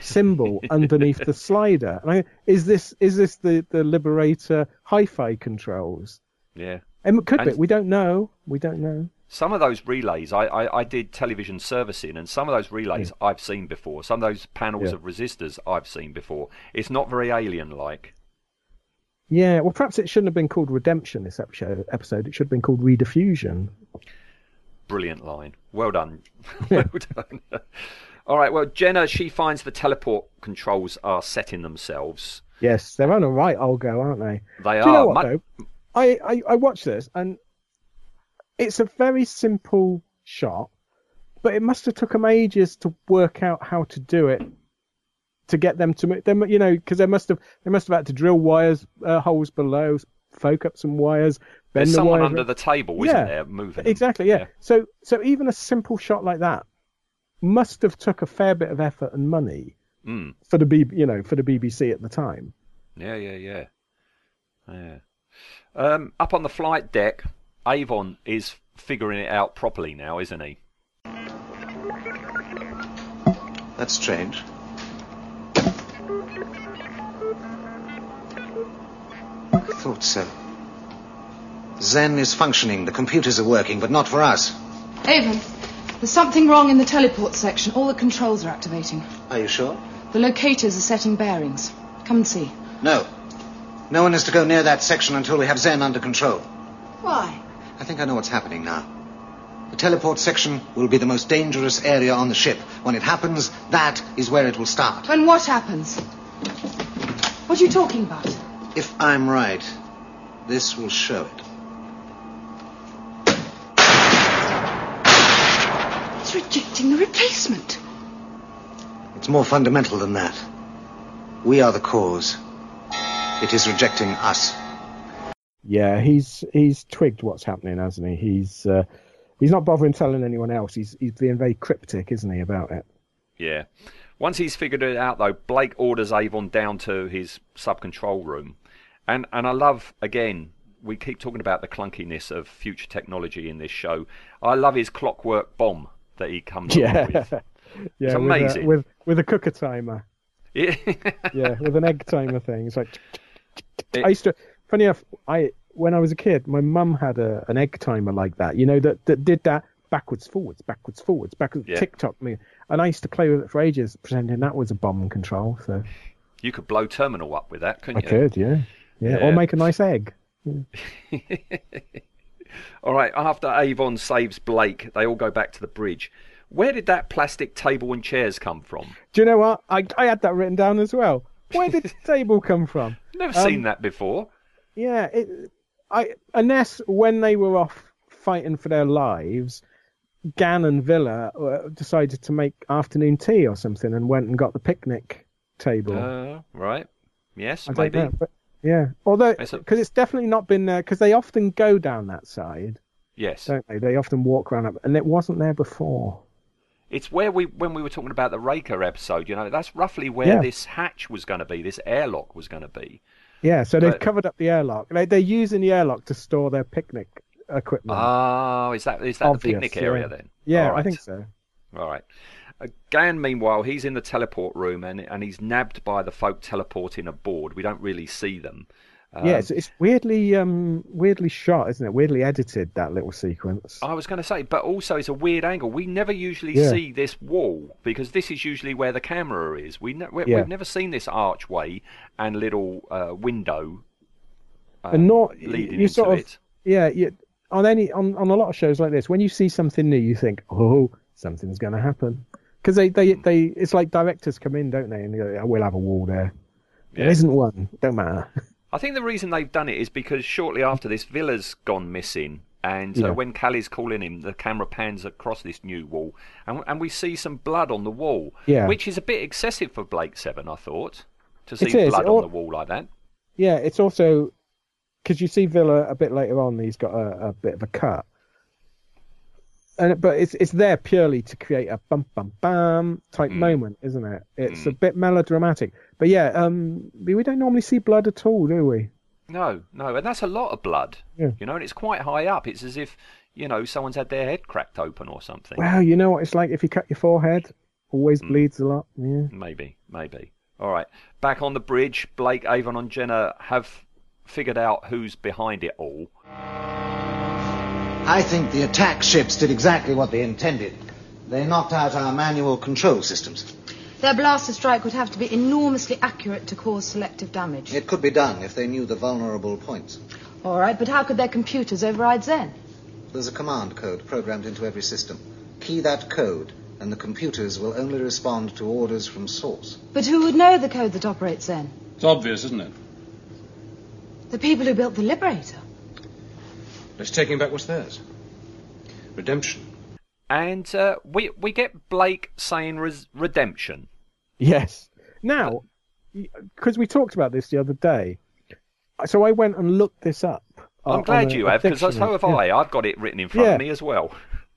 symbol underneath the slider. And I, is this is this the the Liberator hi-fi controls? yeah. It could be. We don't know. We don't know. Some of those relays, I, I, I did television servicing, and some of those relays hmm. I've seen before. Some of those panels Yeah. of resistors I've seen before. It's not very alien like. Yeah. Well, perhaps it shouldn't have been called Redemption. This episode. It should have been called Rediffusion. Brilliant line. Well done. well done. All right. Well, Jenna, she finds the teleport controls are setting themselves. Yes, they're on a right old go, aren't they? They Do you know what mu- though? I, I I watched this and it's a very simple shot, but it must have took them ages to work out how to do it to get them to them. You know, because they must have they must have had to drill wires uh, holes below, folk up some wires, bend There's the someone wires. under the table, isn't Yeah, there, moving? Exactly. Yeah. So so even a simple shot like that must have took a fair bit of effort and money Mm. for the B, you know, for the BBC at the time. Yeah, yeah, yeah. Yeah. Um, up on the flight deck, Avon is figuring it out properly now, isn't he? That's strange. I thought so. Zen is functioning, the computers are working, but not for us. Avon, there's something wrong in the teleport section. All the controls are activating. Are you sure? The locators are setting bearings. Come and see. No. No one is to go near that section until we have Zen under control. Why? I think I know what's happening now. The teleport section will be the most dangerous area on the ship. When it happens, that is where it will start. When what happens? What are you talking about? If I'm right, this will show it. It's rejecting the replacement. It's more fundamental than that. We are the cause. It is rejecting us. Yeah, he's he's twigged what's happening, hasn't he? He's uh, he's not bothering telling anyone else. He's he's being very cryptic, isn't he, about it? Yeah. Once he's figured it out, though, Blake orders Avon down to his sub control room. And, and I love, again, we keep talking about the clunkiness of future technology in this show. I love his clockwork bomb that he comes Yeah, up with. yeah, It's with a- amazing. With, with a cooker timer. Yeah. Yeah, with an egg timer thing. It's like It- I used to. Funny enough, I when I was a kid, my mum had a an egg timer like that. You know that that did that backwards, forwards, backwards, forwards, backwards. Yeah. Tick tock me, and I used to play with it for ages, pretending that was a bomb control. So you could blow terminal up with that, couldn't you? I could, yeah, yeah, or make a nice egg. All right, after Avon saves Blake, they all go back to the bridge. Where did that plastic table and chairs come from? Do you know what? I I had that written down as well. Where did the table come from? Never Um, seen that before. Yeah, it, I unless when they were off fighting for their lives, Gan and Vila uh, decided to make afternoon tea or something and went and got the picnic table. Uh, right. Yes, I maybe. know, yeah. Although because it's definitely not been there because they often go down that side, Yes. don't they? They often walk around up, and it wasn't there before. It's where we when we were talking about the Raker episode, you know, that's roughly where Yeah. this hatch was going to be, this airlock was going to be. Yeah, so they've But- covered up the airlock. They, they're using the airlock to store their picnic equipment. Oh, is that is that Obvious, the picnic area yeah. then? yeah, All I think so. All right. Uh, Gan, meanwhile, he's in the teleport room and and he's nabbed by the folk teleporting aboard. We don't really see them. Um, yeah, it's, it's weirdly um weirdly shot, isn't it? Weirdly edited that little sequence. I was going to say, but also it's a weird angle. We never usually Yeah. see this wall because this is usually where the camera is. We, ne- we Yeah. we've never seen this archway and little uh, window. Uh, and not leading you into sort of it. yeah you, on any on, on a lot of shows like this when you see something new you think oh something's going to happen because they, they Hmm. they it's like directors come in don't they and they go oh, we'll have a wall there there Yeah. isn't one don't matter I think the reason they've done it is because shortly after this, Vila's gone missing. And Yeah. uh, when Cally's calling him, the camera pans across this new wall, and, and we see some blood on the wall, Yeah. which is a bit excessive for Blake Seven, I thought, to see blood on the wall like that. yeah it's also because you see Vila a bit later on he's got a, a bit of a cut and but it's it's there purely to create a bum bum bam type Hmm. moment isn't it it's a bit melodramatic but yeah um we we don't normally see blood at all do we No, no, and that's a lot of blood. Yeah. You know, and it's quite high up. It's as if you know someone's had their head cracked open or something. Well, you know what it's like if you cut your forehead, always Hmm. bleeds a lot. Yeah. Maybe, maybe. All right, back on the bridge. Blake, Avon, and Jenna have figured out who's behind it all. I think the attack ships did exactly what they intended. They knocked out our manual control systems. Their blaster strike would have to be enormously accurate to cause selective damage. It could be done if they knew the vulnerable points. All right, but how could their computers override Zen? There's a command code programmed into every system. Key that code, and the computers will only respond to orders from source. But who would know the code that operates Zen? It's obvious, isn't it? The people who built the Liberator. Let's take him back what's theirs. Redemption. And uh, we we get Blake saying res- redemption. Yes. Now, because we talked about this the other day, so I went and looked this up. uh, I'm glad a- you have, because so dictionary. have Yeah. I. I've got it written in front Yeah. of me as well.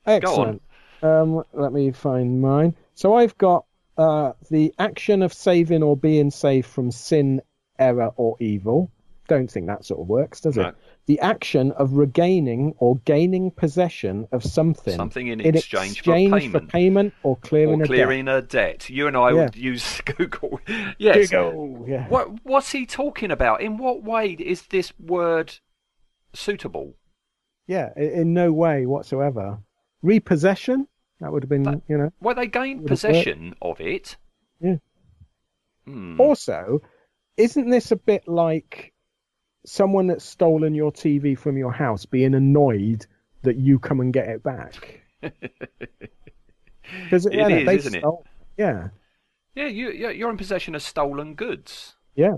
Excellent. Um, let me find mine. So I've got uh, the action of saving or being saved from sin, error, or evil. Don't think that sort of works, does No. it? The action of regaining or gaining possession of something, Something in exchange for exchange payment. payment or clearing Or a clearing a debt. You and I Yeah. would use Google. yes. Google, yeah. What what's he talking about? In what way is this word suitable? Yeah, in no way whatsoever. Repossession. That would have been, you know. Well, they gained possession of it. Yeah. Hmm. Also, isn't this a bit like someone that's stolen your TV from your house being annoyed that you come and get it back? Because It is, isn't it? Yeah, Yeah, you you're you're in possession of stolen goods. yeah.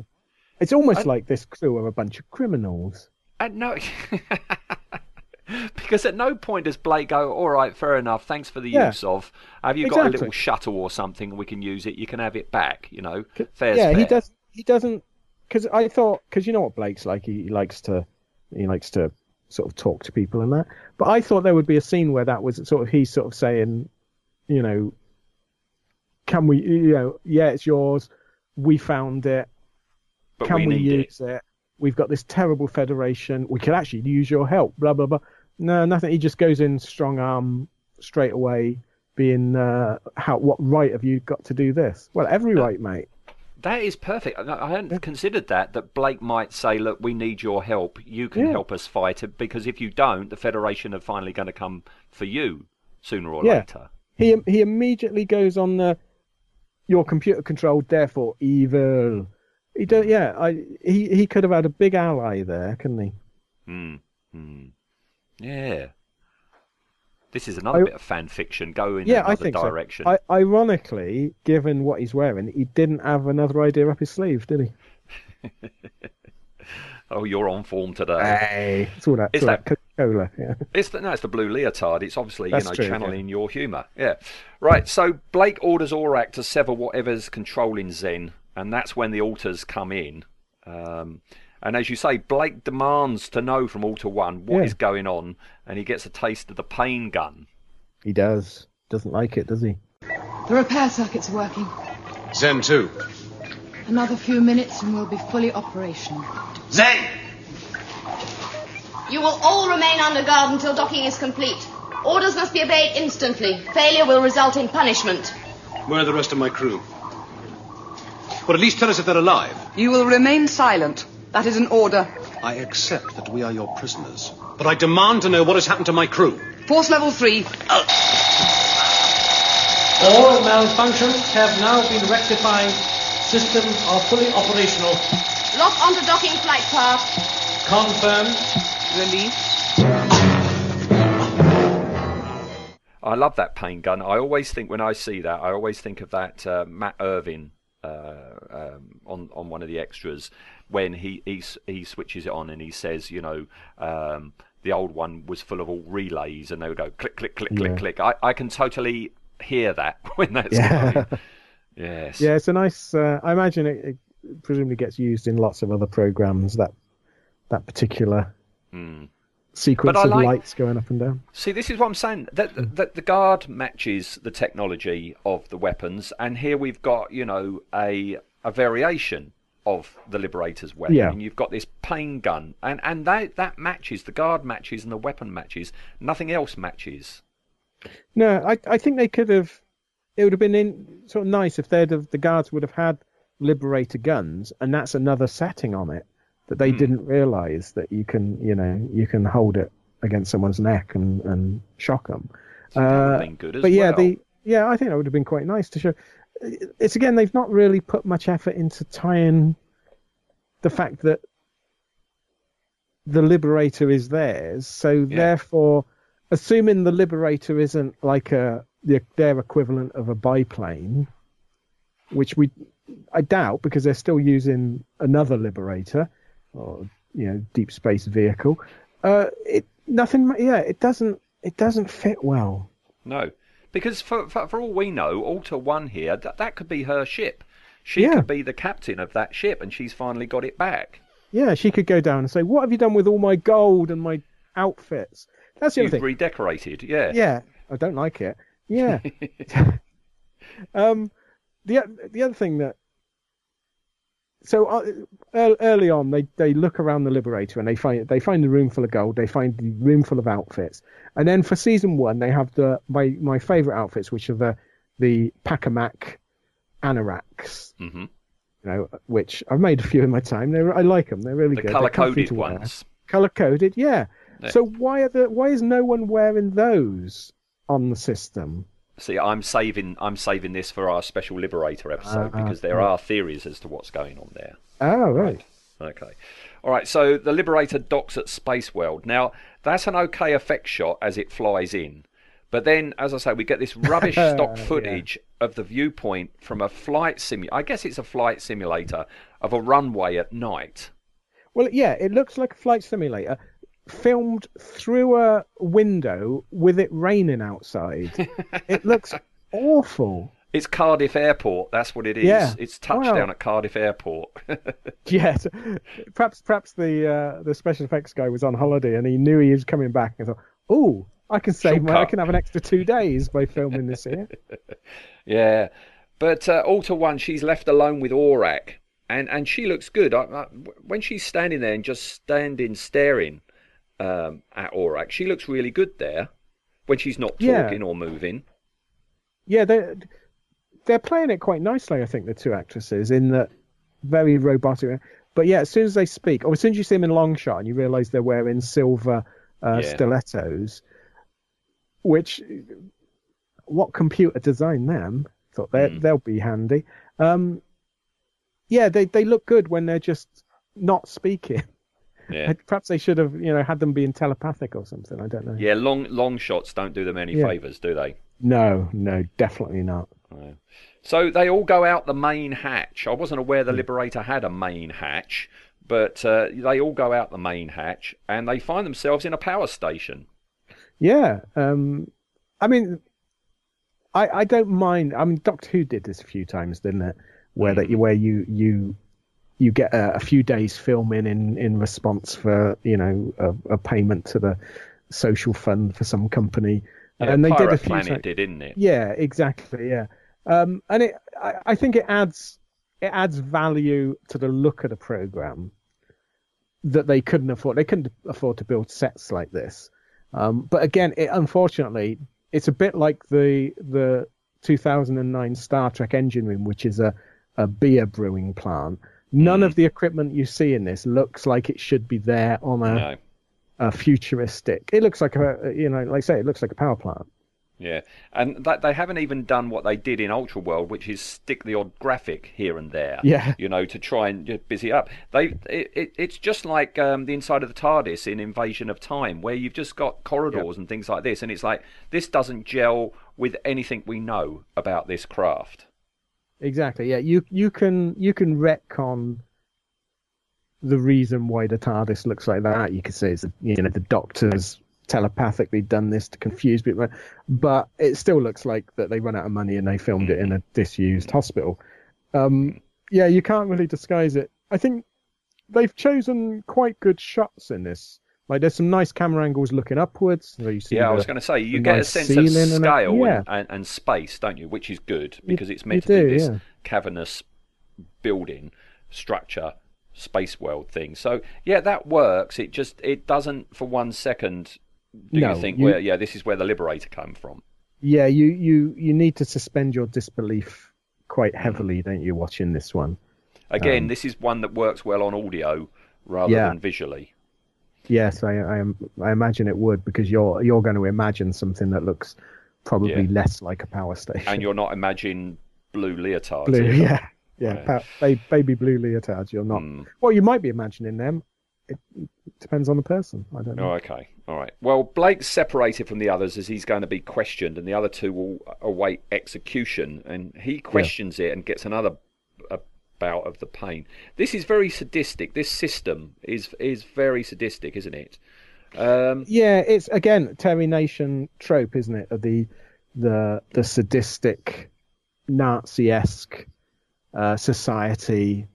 It's almost I- like this crew are a bunch of criminals. And no, because at no point does Blake go, "All right, fair enough. Thanks for the Yeah. use of. Have you got a little shuttle or something? We can use it. You can have it back. You know, fair's yeah, fair. he does. He doesn't. Because I thought, because you know what Blake's like. He, he likes to, he likes to sort of talk to people and that. But I thought there would be a scene where that was sort of he's sort of saying, you know, can we, you know, yeah, it's yours. We found it. But can we we, need it. use it? We've got this terrible federation. We could actually use your help. Blah blah blah. No, nothing. He just goes in strong arm straight away, being uh, how what right have you got to do this? Well, every right, mate. That is perfect. I hadn't considered that. That Blake might say, "Look, we need your help. You can Yeah. help us fight it because if you don't, the Federation are finally going to come for you sooner or Yeah. later." He he immediately goes on the your computer controlled, therefore evil. He don't. yeah. I he he could have had a big ally there, couldn't he? Hmm. Hmm. Yeah. This is another I- bit of fan fiction. Go in yeah, another I think direction. so. I, ironically, given what he's wearing, he didn't have another idea up his sleeve, did he? Oh, you're on form today. Hey, it's all that. It's all that that- Coca-Cola. Yeah. It's the, no, it's the blue leotard. It's obviously That's you know true, yeah. channeling your humour. Yeah, right. So Blake orders Orac to sever whatever's controlling Zen, and that's when the Altas come in. Um, and as you say, Blake demands to know from Alta One what is Yeah. going on, and he gets a taste of the pain gun. He does. Doesn't like it, does he? The repair circuits are working. Zen 2. Another few minutes and we'll be fully operational. Zen! You will all remain under guard until docking is complete. Orders must be obeyed instantly. Failure will result in punishment. Where are the rest of my crew? Well, at least tell us if they're alive. You will remain silent That is an order. I accept that we are your prisoners, but I demand to know what has happened to my crew. Force level three. All malfunctions have now been rectified. Systems are fully operational. Lock onto docking flight path. Confirmed. Release. I love that pain gun. I always think when I see that, I always think of that uh, Mat Irvine uh, um, on on one of the extras when he, he he switches it on and he says, you know, um, the old one was full of all relays and they would go click click click click Yeah. click. I, I can totally hear that when that's Yeah. going. Yes. Yeah, it's a nice. Uh, I imagine it, it presumably gets used in lots of other programs. That that particular sequence But I of like- lights going up and down. See, this is what I'm saying. That, that the guard matches the technology of the weapons, and here we've got, you know, a a variation of the Liberator's weapon. Yeah. And you've got this plain gun, and and that that matches the guard matches and the weapon matches. Nothing else matches. No, I I think they could have. It would have been in, sort of nice if they'd have the guards would have had Liberator guns, and that's another setting on it that they hmm. didn't realise that you can, you know, you can hold it against someone's neck and and shock them. that would have uh, been good as but yeah, well. the yeah, I think that would have been quite nice to show. It's again, they've not really put much effort into tying the fact that the Liberator is theirs, so therefore, assuming the Liberator isn't like a their equivalent of a biplane, which we I doubt because they're still using another Liberator or you know deep space vehicle. Uh, it nothing. Yeah, it doesn't. It doesn't fit well. No, because for for, for all we know, Alta One here, that that could be her ship. She Yeah. could be the captain of that ship, and she's finally got it back. Yeah, she could go down and say, "What have you done with all my gold and my outfits?" That's the You've other thing. redecorated, yeah. Yeah, I don't like it. Yeah. um, the the other thing that so uh, early on they, they look around the Liberator and they find they find the room full of gold. They find the room full of outfits, and then for season one they have the my my favorite outfits, which are the the Pakamac anoraks. hmm You know, which I've made a few in my time. They I like them. They're really The good. They're color-coded ones. Color coded, yeah. Yeah. So why are the why is no one wearing those on the system? See, I'm saving I'm saving this for our special Liberator episode Ah, because there are theories as to what's going on there. Oh right. Okay. All right, so the Liberator docks at Space World. Now, that's an okay effect shot as it flies in. But then, as I say, we get this rubbish stock Yeah. footage of the viewpoint from a flight simu I guess it's a flight simulator of a runway at night. Well, yeah, it looks like a flight simulator filmed through a window with it raining outside. it looks awful. It's Cardiff Airport, that's what it is. Yeah. It's touchdown Wow. at Cardiff Airport. Yes, perhaps perhaps the uh, the special effects guy was on holiday and he knew he was coming back and thought, "Oh, I can save my, I can have an extra two days by filming this here." Yeah, but uh, to One, she's left alone with Orac, and and she looks good. I, I, when she's standing there and just standing staring um, at Orac, she looks really good there. When she's not Yeah. talking or moving. Yeah, they they're playing it quite nicely. I think the two actresses in that very robotic. But yeah, as soon as they speak, or as soon as you see them in long shot, and you realise they're wearing silver uh, Yeah. stilettos, which what computer designed them? Thought they Hmm. they'll be handy. Um, yeah, they they look good when they're just not speaking. Yeah, Perhaps they should have, you know, had them being telepathic or something. I don't know. yeah. Long long shots don't do them any Yeah. favors, do they? No, no, definitely not. So they all go out the main hatch. I wasn't aware the Liberator had a main hatch, but uh, they all go out the main hatch and they find themselves in a power station. Yeah, um, I mean, I I don't mind. I mean, Doctor Who did this a few times, didn't it? Where that you where you you you get a, a few days filming in in response for you know a, a payment to the social fund for some company, Yeah, and they Pirate did a few Planet did, didn't it? Yeah, exactly. Yeah, um, and it I, I think it adds it adds value to the look of the program that they couldn't afford. They couldn't afford to build sets like this. Um, but again, it, unfortunately, it's a bit like the the 2009 Star Trek engine room, which is a a beer brewing plant. None of the equipment you see in this looks like it should be there on a, No. a futuristic. It looks like a, you know, like I say, it looks like a power plant. Yeah, and that they haven't even done what they did in Ultra World, which is stick the odd graphic here and there. Yeah. you know, to try and busy up. They, it, it, it's just like um, the inside of the TARDIS in Invasion of Time, where you've just got corridors and things like this, and it's like this doesn't gel with anything we know about this craft. Exactly. Yeah, you you can you can retcon the reason why the TARDIS looks like that. You could say it's you know the Doctor's telepathically done this to confuse people, but it still looks like that they run out of money and they filmed it in a disused hospital. Um, yeah, you can't really disguise it. I think they've chosen quite good shots in this. Like there's some nice camera angles looking upwards. So you see Yeah, I was going to say you the get a sense of ceiling and scale yeah. and, and, space, don't you? Which is good because it's you meant to do, be this yeah. cavernous building structure, space world thing. So yeah, that works. It just it doesn't for one second. Do No, you think? you- Well, yeah, this is where the Liberator came from. yeah, you you you need to suspend your disbelief quite heavily, don't you? Watching this one. Again, Um, this is one that works well on audio rather Yeah. than visually. Yes, I, I am. I imagine it would because you're you're going to imagine something that looks probably Yeah. less like a power station. And you're not imagining blue leotards. blue, either. yeah, yeah, Right. pa- baby blue leotards. You're not. Mm. Well, you might be imagining them. It, depends on the person. I don't know. Oh, okay. All right. Well, Blake's separated from the others as he's going to be questioned, and the other two will await execution. And he questions it and gets another bout of the pain. This is very sadistic. This system is is very sadistic, isn't it? Um, Yeah, it's again Terry Nation trope, isn't it? Of the the the sadistic Nazi-esque uh, society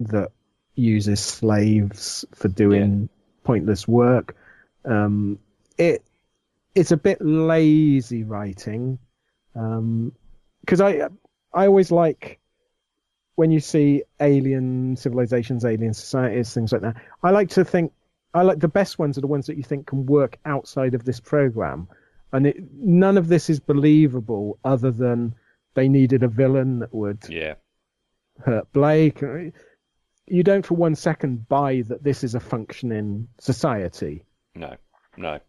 that uses slaves for doing pointless work. Um, it it's a bit lazy writing because I I always like when you see alien civilizations, alien societies, things like that. I like to think I like the best ones are the ones that you think can work outside of this program, and it, none of this is believable other than they needed a villain that would yeah. hurt Blake. You don't for one second buy that this is a functioning society. No. No.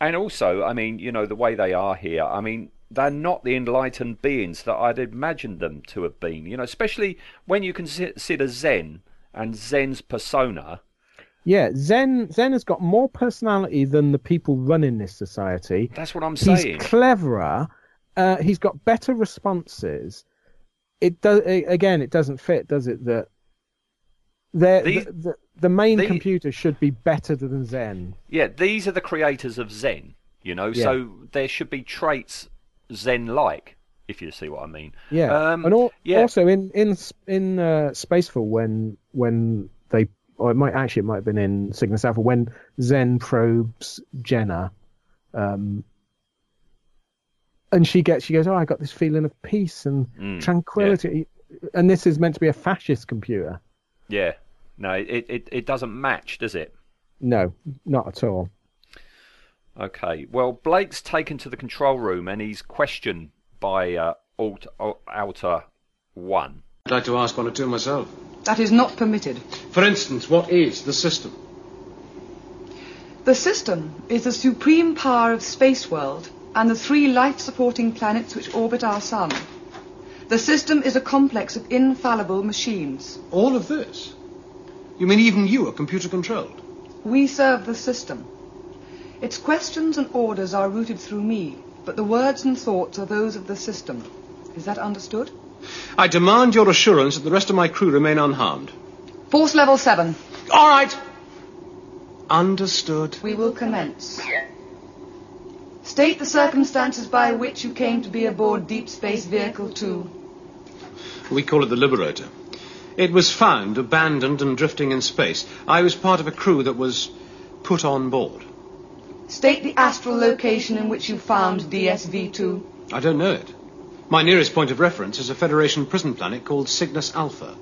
And also, I mean, you know, the way they are here. I mean, they're not the enlightened beings that I'd imagined them to have been. You know, especially when you consider Zen and Zen's persona. Yeah, Zen Zen has got more personality than the people running this society. That's what I'm saying. He's cleverer. Uh, he's got better responses. It does again. It doesn't fit, does it? That These- the, the the main the- computer should be better than Zen. Yeah, these are the creators of Zen, you know, Yeah. so there should be traits Zen like, if you see what I mean. Yeah, Um, and al- yeah. also in in in uh, Spacefall when when they or it might actually it might have been in Cygnus Alpha when Zen probes Jenna, um, and she gets she goes, oh, I got this feeling of peace and Mm, tranquility, and this is meant to be a fascist computer. Yeah. No, it, it, it doesn't match, does it? No, not at all. Okay. Well, Blake's taken to the control room and he's questioned by uh, Alt, Al- Alta 1. I'd like to ask one or two myself. That is not permitted. For instance, what is the system? The system is the supreme power of space world and the three life-supporting planets which orbit our sun. The system is a complex of infallible machines. All of this? You mean even you are computer controlled? We serve the system. Its questions and orders are routed through me, but the words and thoughts are those of the system. Is that understood? I demand your assurance that the rest of my crew remain unharmed. Force level 7. All right. Understood. We will commence. State the circumstances by which you came to be aboard Deep Space Vehicle 2. We call it the Liberator. It was found, abandoned, and drifting in space. I was part of a crew that was put on board. State the astral location in which you found DSV-2. I don't know it. My nearest point of reference is a Federation prison planet called Cygnus Alpha.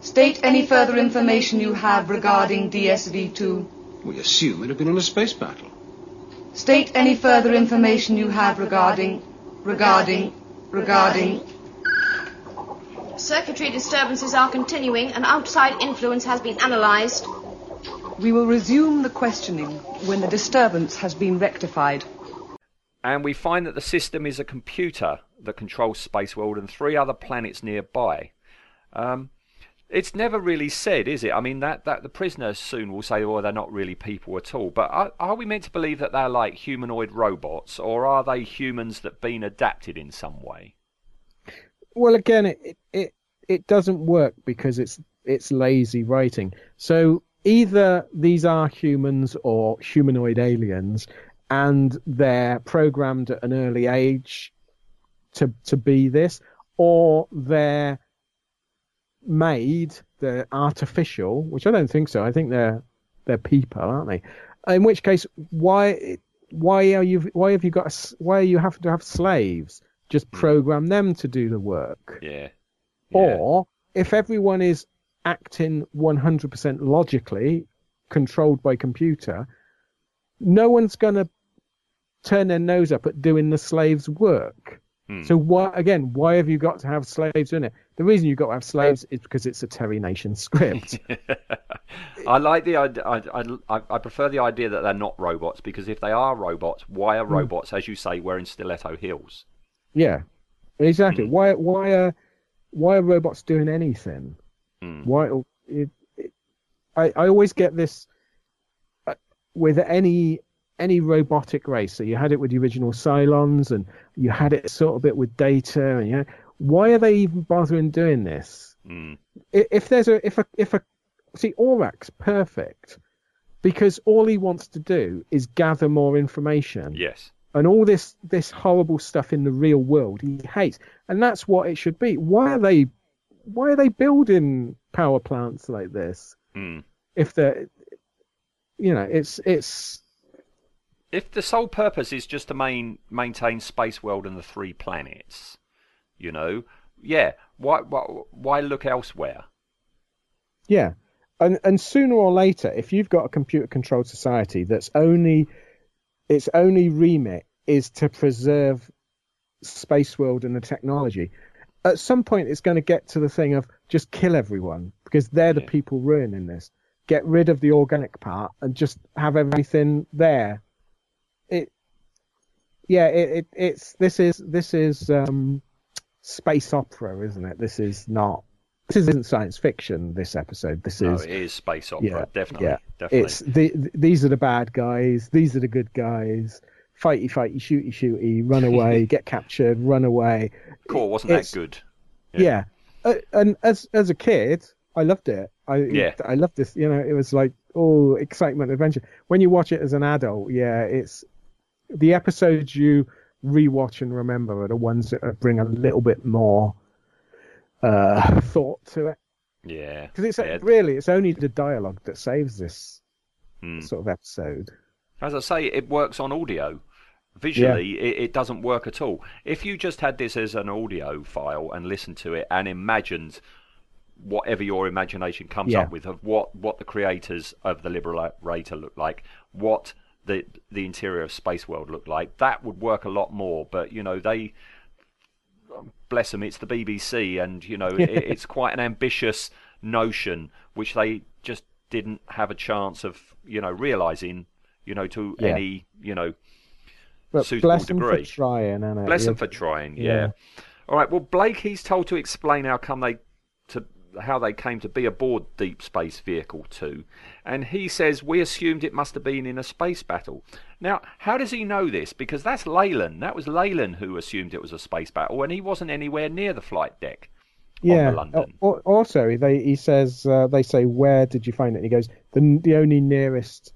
State any further information you have regarding DSV-2. We assume it had been in a space battle. State any further information you have regarding, regarding, regarding. Circuitry disturbances are continuing. An outside influence has been analysed. We will resume the questioning when the disturbance has been rectified. And we find that the system is a computer that controls Space World and three other planets nearby. Um, it's never really said, is it? I mean, that, that the prisoners soon will say, "Oh, they're not really people at all." But are, are we meant to believe that they're like humanoid robots, or are they humans that have been adapted in some way? Well, again, it it it doesn't work because it's it's lazy writing. So either these are humans or humanoid aliens, and they're programmed at an early age to to be this, or they're made, they're artificial, which I don't think so. I think they're they're people, aren't they? In which case, why why are you why have you got a, why you have to have slaves? Just hmm. program them to do the work. Yeah. Or if everyone is acting 100% logically, controlled by computer, no one's going to turn their nose up at doing the slaves' work. Hmm. So why again? Why have you got to have slaves in it? The reason you've got to have slaves is because it's a Terry Nation script. I like the idea. I, I, I prefer the idea that they're not robots because if they are robots, why are Hmm. robots, as you say, wearing stiletto heels? yeah, exactly. Hmm. Why why are why are robots doing anything? Hmm. Why? It, it, I I always get this uh, with any any robotic race. So you had it with the original Cylons, and you had it sort of bit with Data, and you know, why are they even bothering doing this? Mm. If there's a if a if a see Orac's perfect because all he wants to do is gather more information Yes. and all this this horrible stuff in the real world he hates and that's what it should be why are they why are they building power plants like this Mm. if they're you know it's it's If the sole purpose is just to main, maintain Space World and the three planets, you know, yeah, why, why, why look elsewhere? yeah and and sooner or later if you've got a computer controlled society that's only its only remit is to preserve space world and the technology at some point it's going to get to the thing of just kill everyone because they're the Yeah. people ruining this get rid of the organic part and just have everything there it yeah it, it it's this is this is um space opera isn't it this is not this isn't science fiction this episode this No, is it is space opera, yeah, definitely, yeah. definitely. it's the, th these are the bad guys these are the good guys fighty fighty shooty shooty run away get captured run away Core wasn't that it's- good? yeah, Uh, and as as a kid i loved it i Yeah. i loved this you know it was like oh excitement adventure when you watch it as an adult yeah it's the episodes you rewatch and remember are the ones that bring a little bit more uh thought to it Yeah. because it's yeah. really it's only the dialogue that saves this Hmm. sort of episode As I say, it works on audio. Visually, it, it doesn't work at all. If you just had this as an audio file and listened to it and imagined whatever your imagination comes Yeah. up with of what, what the creators of the Liberator look like, what the the interior of Space World looked like, that would work a lot more. But you know, they bless them, it's the BBC, and you know, it, it's quite an ambitious notion which they just didn't have a chance of you know realizing you know to Yeah. any you know but suitable bless them degree. for trying and Bless them for trying. Yeah. Yeah. All right. Well, Blake, he's told to explain how come they to how they came to be aboard Deep Space Vehicle Two, and he says we assumed it must have been in a space battle. Now, how does he know this? Because that's Leylan. That was Leylan who assumed it was a space battle, and he wasn't anywhere near the flight deck. yeah the London. Al- al- also they he says uh, they say where did you find it and he goes the the only nearest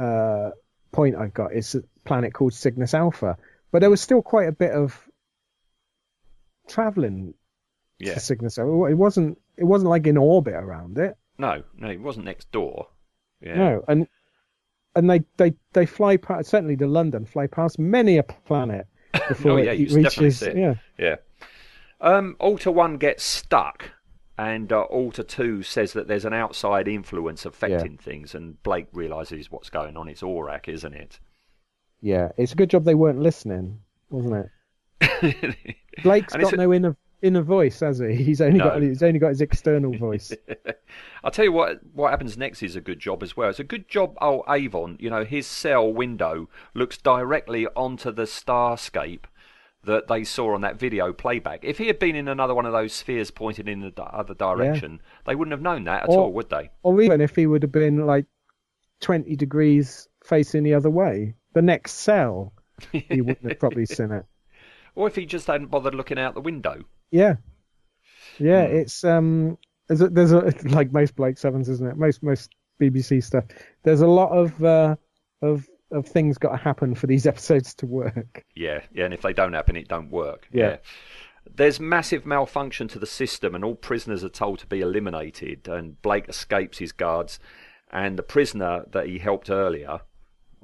uh point i've got is a planet called cygnus alpha but there was still quite a bit of traveling Yeah. to cygnus alpha it wasn't it wasn't like in orbit around it No, no, he wasn't next door. Yeah. no and and they they they fly past certainly to london fly past many a planet before Oh, yeah, it definitely reaches it. yeah Yeah. Um, Alta 1 gets stuck, and uh, Alta 2 says that there's an outside influence affecting things, and Blake realises what's going on. It's Orac, isn't it? yeah it's a good job they weren't listening wasn't it Blake's got a- no inner inner voice, has he? He's only No. got he's only got his external voice. I'll tell you what. What happens next is a good job as well. It's a good job. Oh, Avon, you know, his cell window looks directly onto the starscape that they saw on that video playback. If he had been in another one of those spheres pointed in the other direction, they wouldn't have known that at Or- all, would they? or even if he would have been like twenty degrees facing the other way, the next cell, he wouldn't have probably seen it. Or if he just hadn't bothered looking out the window. Yeah, yeah. Hmm. It's um, there's a, there's a like most Blake Sevens, isn't it? Most most BBC stuff. There's a lot of uh, of of things got to happen for these episodes to work. Yeah, yeah, and if they don't happen, it don't work. Yeah. There's massive malfunction to the system, and all prisoners are told to be eliminated. And Blake escapes his guards, and the prisoner that he helped earlier,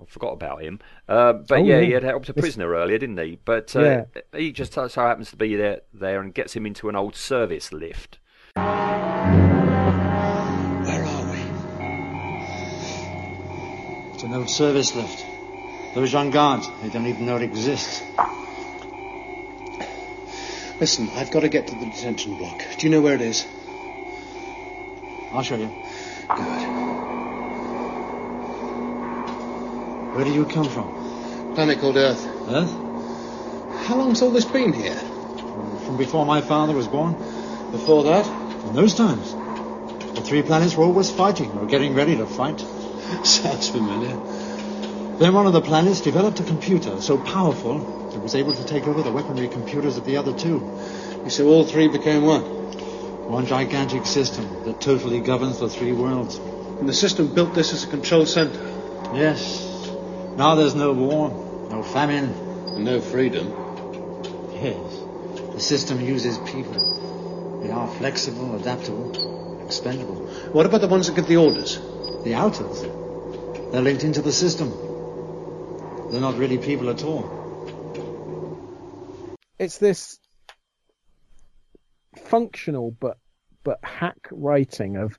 I forgot about him. Uh, but Oh, yeah, yeah. he had helped a prisoner earlier, didn't he? But uh, Yeah. he just so happens to be there, there, and gets him into an old service lift. An old service lift. Those young guards, they don't even know it exists. Listen, I've got to get to the detention block. Do you know where it is? I'll show you. Good. Where do you come from? Planet called Earth. Earth? How long's all this been here? From before my father was born? Before that? In those times. The three planets were always fighting, or getting ready to fight. Sounds familiar. Then one of the planets developed a computer so powerful it was able to take over the weaponry computers of the other two. So all three became one. One gigantic system that totally governs the three worlds. And the system built this as a control center. Yes. Now there's no war, no famine. And no freedom. Yes. The system uses people. They are flexible, adaptable, expendable. What about the ones that give the orders? The Altas, they're linked into the system. They're not really people at all. It's this functional but but hack writing of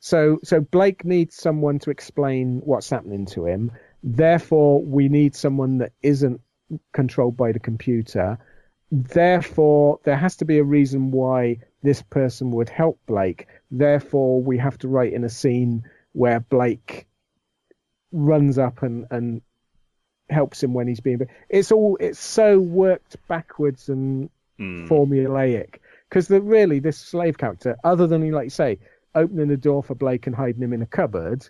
so so Blake needs someone to explain what's happening to him. Therefore, we need someone that isn't controlled by the computer. Therefore, there has to be a reason why this person would help Blake. Therefore, we have to write in a scene where Blake runs up and and helps him when he's being. It's all it's so worked backwards and Hmm. formulaic because really this slave character, other than like you say, opening the door for Blake and hiding him in a cupboard,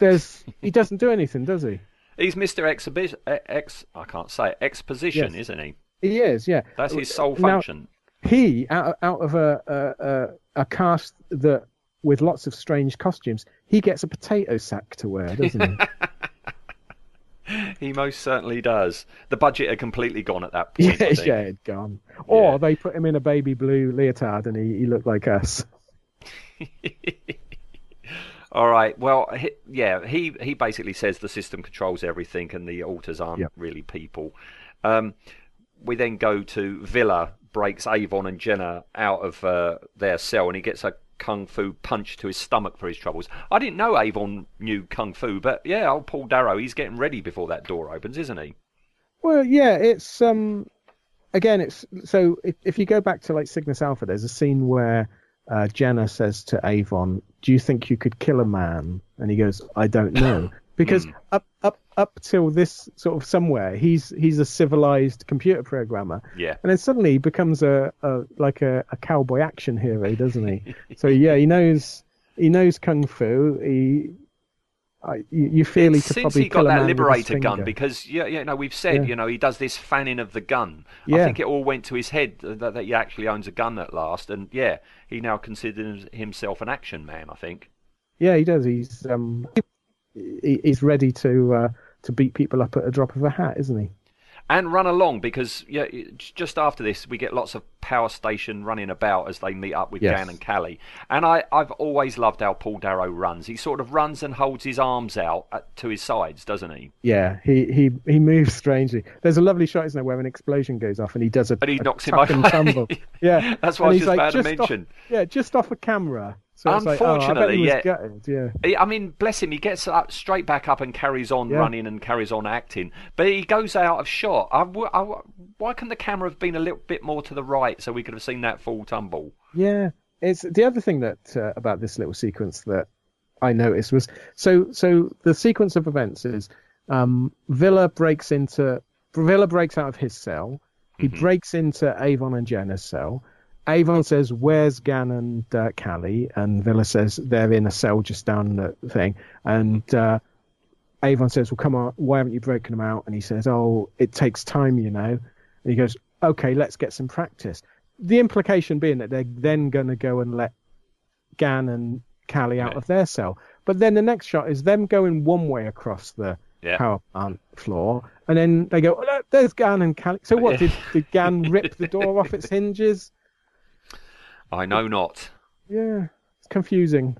there's he doesn't do anything, does he? He's Mr. Exhibition, ex, I can't say it, exposition, Yes. isn't he? He is, yeah. That's his sole Now, function. he out of, out of a, a a a cast that with lots of strange costumes, he gets a potato sack to wear, doesn't he? He most certainly does. The budget had completely gone at that point. Yeah, yeah, it's gone. Or Yeah. they put him in a baby blue leotard and he, he looked like us. All right. Well, he, yeah, he he basically says the system controls everything, and the Altas aren't Yep. really people. Um, we then go to Vila breaks Avon and Jenna out of uh, their cell, and he gets a kung fu punch to his stomach for his troubles. I didn't know Avon knew kung fu, but yeah, old Paul Darrow, he's getting ready before that door opens, isn't he? Well, yeah, it's um, again, it's so if, if you go back to like Cygnus Alpha, there's a scene where uh, Jenna says to Avon, "Do you think you could kill a man?" And he goes, "I don't know," because up up up till this sort of somewhere, he's he's a civilized computer programmer, Yeah. and then suddenly he becomes a, a like a, a cowboy action hero, doesn't he? so yeah, he knows he knows kung fu. He I, you, you feel he could since probably he got that man with his liberator gun because yeah, you know we've said Yeah. you know he does this fanning of the gun. I think it all went to his head that, that he actually owns a gun at last, and yeah, he now considers himself an action man. I think. Yeah, he does. He's um, he's ready to uh, to beat people up at a drop of a hat, isn't he? and run along because yeah, just after this we get lots of power station running about as they meet up with Yes. Gan and Cally. And I, I've always loved how Paul Darrow runs. He sort of runs and holds his arms out at, to his sides, doesn't he? Yeah, he, he he moves strangely. There's a lovely shot, isn't there, where an explosion goes off and he does a, And he a knocks him and tumble. Yeah, That's what I was he's just like, about to mention. Off, yeah, just off a camera. So it's like, oh, Unfortunately, yeah. Yeah, I mean, bless him. He gets up, straight back up and carries on Yeah. running and carries on acting. But he goes out of shot. I, I Why couldn't the camera have been a little bit more to the right so we could have seen that full tumble? Yeah, it's the other thing that uh, about this little sequence that I noticed was so so the sequence of events is um, Vila breaks into Vila breaks out of his cell. He Mm-hmm. breaks into Avon and Jenna's cell. Avon says, "Where's Gan and uh, Cally?" And Vila says they're in a cell just down the thing. And uh, Avon says, "Well, come on, why haven't you broken them out?" And he says, "Oh, it takes time, you know." And he goes, "Okay, let's get some practice." The implication being that they're then going to go and let Gan and Cally out Yeah. of their cell. But then the next shot is them going one way across the Yeah. power plant floor, and then they go, oh, look, "There's Gan and Cally." So what Yeah. did, did Gan rip the door off its hinges? I know not. Yeah, it's confusing.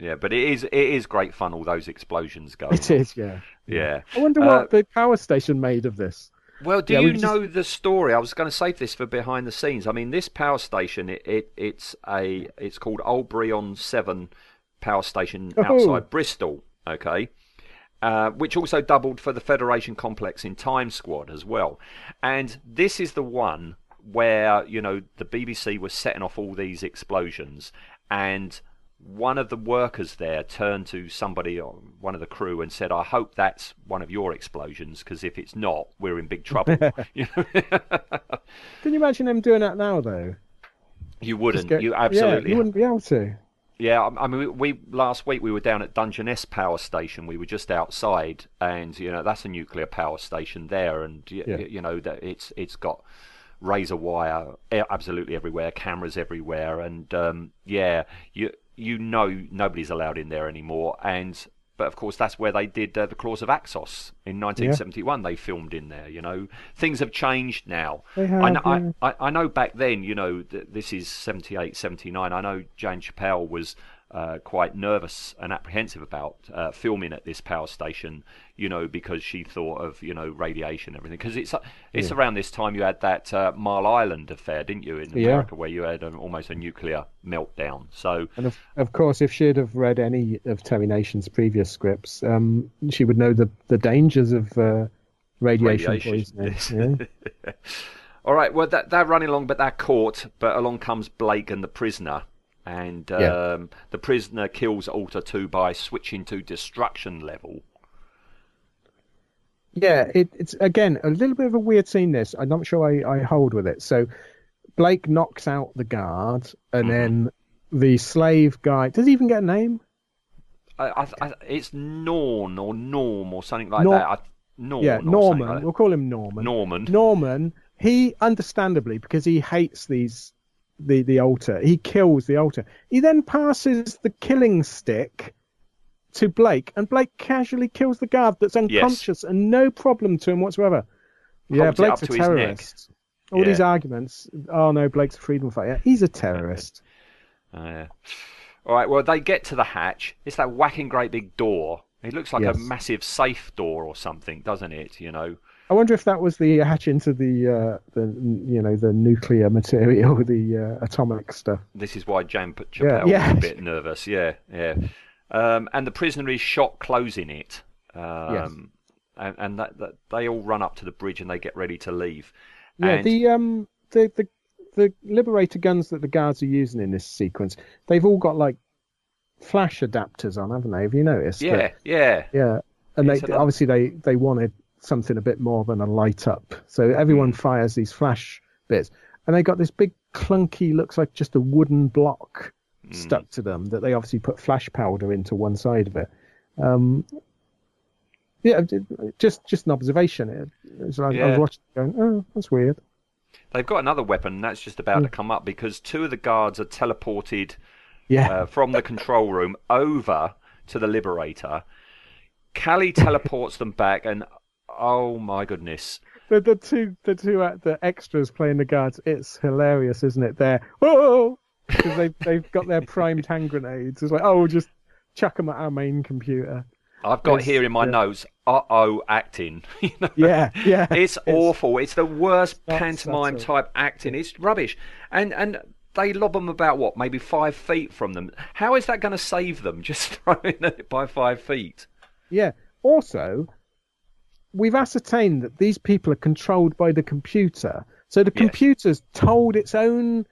Yeah, but it is it is great fun. All those explosions going. It is, yeah. Yeah. I wonder Uh, what the power station made of this. Well, do Yeah, you we just- know the story? I was going to save this for behind the scenes. I mean, this power station, it, it it's a it's called Oldbury-on-Severn Power Station Oh. outside Bristol. Okay. Uh, which also doubled for the Federation complex in Time Squad as well. And this is the one where, you know, the BBC was setting off all these explosions and one of the workers there turned to somebody, uh, one of the crew, and said, "I hope that's one of your explosions, because if it's not, we're in big trouble." you, know? Can you imagine them doing that now, though? you wouldn't. go- you Yeah, absolutely. you wouldn't be able to. Yeah, I mean, we, we last week we were down at Dungeness Power Station. We were just outside, and you know that's a nuclear power station there, and y- Yeah. y- you know that it's it's got razor wire absolutely everywhere, cameras everywhere, and um, yeah, you you know nobody's allowed in there anymore, and. But of course, that's where they did uh, the Claws of Axos in 1971. They filmed in there. You know, things have changed now. They I, have, know, I, yeah. I, I know back then, you know, th- this is 78, 79. I know Jane Chappell was uh, quite nervous and apprehensive about uh, filming at this power station, you know, because she thought of, you know, radiation and everything. Because it's, uh, it's Yeah. around this time you had that uh, Mile Island affair, didn't you, in Yeah. America, where you had an, almost a nuclear meltdown. So, And of, of course, if she'd have read any of Terry Nation's previous scripts, um, she would know the, the dangers of uh, radiation, Radiation, poisoning. Yeah. All right, well, that, they're running along, but they're caught. But along comes Blake and the prisoner. And um, Yeah. the prisoner kills Alta 2 by switching to destruction level. Yeah, it, it's again a little bit of a weird scene. This I'm not sure I, I hold with it. So Blake knocks out the guard, and Mm-hmm. then the slave guy does he even get a name? I, I, I, it's Norn or Norm or something like Nor- that. I, Norn yeah, Norman. like we'll call him Norman. Norman. Norman. He understandably because he hates these the the Alta. He kills the Alta. He then passes the killing stick to Blake, and Blake casually kills the guard that's unconscious and no problem to him whatsoever. Yeah, Holds Blake's a to his neck. terrorist. All these arguments. Oh no, Blake's a freedom fighter. He's a terrorist. Oh, yeah. All right, well, they get to the hatch. It's that whacking great big door. It looks like Yes. a massive safe door or something, doesn't it? You know. I wonder if that was the hatch into the uh, the you know the nuclear material, the uh, atomic stuff. This is why Jan Chappell yeah. was a bit nervous. Yeah, yeah. Um, and the prisoner is shot closing it. Um, And, and that, that they all run up to the bridge and they get ready to leave. Yeah, And- the um the, the the liberator guns that the guards are using in this sequence, they've all got like flash adapters on, haven't they? Have you noticed? yeah, that- yeah. yeah. And It's they another- obviously they they wanted something a bit more than a light up, so everyone Mm. fires these flash bits, and they got this big clunky, looks like just a wooden block Mm. stuck to them that they obviously put flash powder into one side of it. Um, yeah, just just an observation. It, like I was watching, it going, oh, that's weird. They've got another weapon, that's just about to come up because two of the guards are teleported Yeah. uh, from the control room over to the Liberator. Cally teleports them back, and oh my goodness. the the two the two uh, the extras playing the guards. It's hilarious, isn't it? They're oh because they they've got their primed hand grenades. It's like oh, we'll just chuck them at our main computer. I've got It's- here in my yeah. notes, uh oh, acting. You know? Yeah, yeah. It's awful. It's the worst pantomime subtle. type acting. It's rubbish. And and they lob them about what, maybe five feet from them. How is that going to save them? Just throwing it by five feet. Yeah. Also, we've ascertained that these people are controlled by the computer. So the Yes. computer's told its own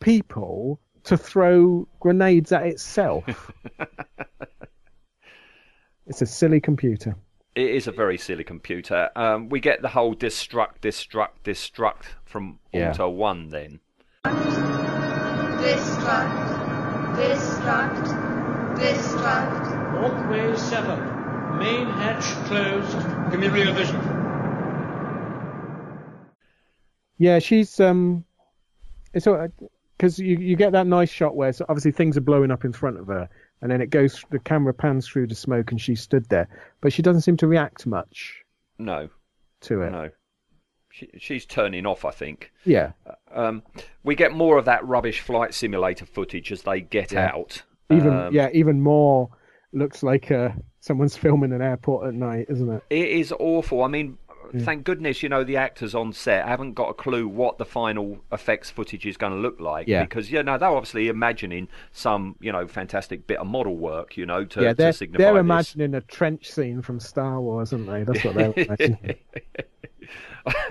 people to throw grenades at itself. it's a silly computer. It is a very silly computer. Um, we get the whole destruct, destruct, destruct from Yeah. Alta 1 then. Destruct. Destruct. Destruct. Walkway 7. Main hatch closed. Give me rear vision. Yeah, she's um, it's because you you get that nice shot where so obviously things are blowing up in front of her, and then it goes the camera pans through the smoke, and she stood there, but she doesn't seem to react much No, to it. no. She, she's turning off, I think. Yeah, Um, we get more of that rubbish flight simulator footage as they get Yeah. out. even Um, yeah, even more looks like uh, someone's filming an airport at night, isn't it? It is awful. I mean, Yeah. thank goodness, you know, the actors on set haven't got a clue what the final effects footage is going to look like. Yeah. Because, you know, they're obviously imagining some, you know, fantastic bit of model work, you know, to, yeah, they're to signify they're this. imagining a trench scene from Star Wars, aren't they? That's what they're imagining.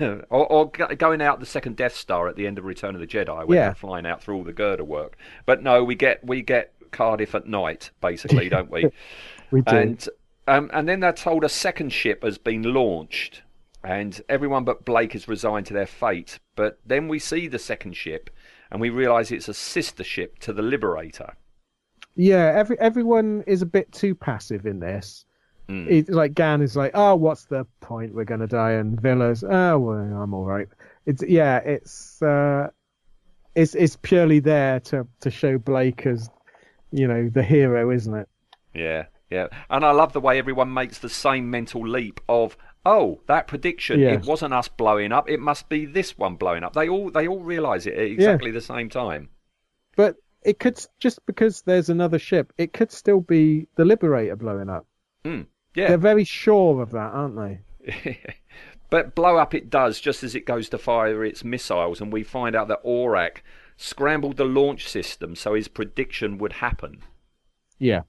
or, or going out the second Death Star at the end of Return of the Jedi, when Yeah. they're flying out through all the girder work. But no, we get we get Cardiff at night, basically, don't we? We do. And um, and then they're told a second ship has been launched, and everyone but Blake is resigned to their fate. But then we see the second ship, and we realise it's a sister ship to the Liberator. Yeah, every everyone is a bit too passive in this. Mm. It's like Gan is like, oh, what's the point? We're gonna die, and Vila's, oh, well, I'm all right. It's yeah, it's uh, it's it's purely there to to show Blake as, you know, the hero, isn't it? Yeah, yeah. And I love the way everyone makes the same mental leap of, oh, that prediction, Yeah. it wasn't us blowing up, it must be this one blowing up. They all they all realise it at exactly the same time. But it could just because there's another ship, it could still be the Liberator blowing up. Mm, yeah. They're very sure of that, aren't they? But blow up it does just as it goes to fire its missiles, and we find out that Orac scrambled the launch system so his prediction would happen. Yeah,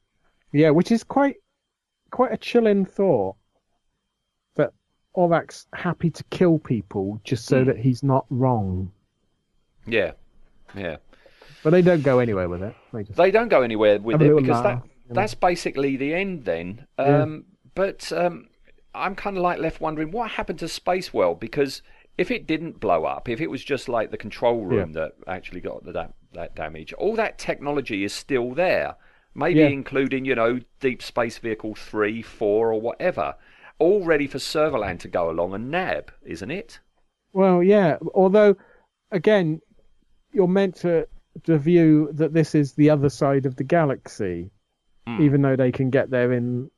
yeah, which is quite quite a chilling thought. That Orac's happy to kill people just so Hmm. that he's not wrong. Yeah, yeah. But they don't go anywhere with it. They just They don't go anywhere with it because laugh, that you know. that's basically the end then. Yeah. Um, But um, I'm kind of like left wondering what happened to Space World because if it didn't blow up, if it was just like the control room that actually got the, that that damage, all that technology is still there. Maybe Yeah. including you know Deep Space Vehicle three, four, or whatever, all ready for Servalan to go along and nab, isn't it? Well, yeah. Although, again, you're meant to to view that this is the other side of the galaxy, Hmm. even though they can get there in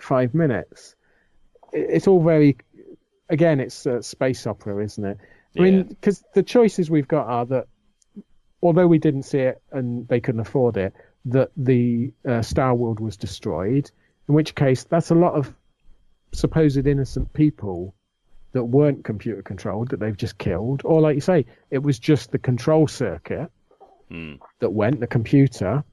five minutes. It's all very, again, it's a space opera, isn't it? I mean, because the choices we've got are that, although we didn't see it and they couldn't afford it, that the uh, Star World was destroyed. In which case, that's a lot of supposed innocent people that weren't computer controlled that they've just killed, or like you say, it was just the control circuit Hmm. that went, the computer.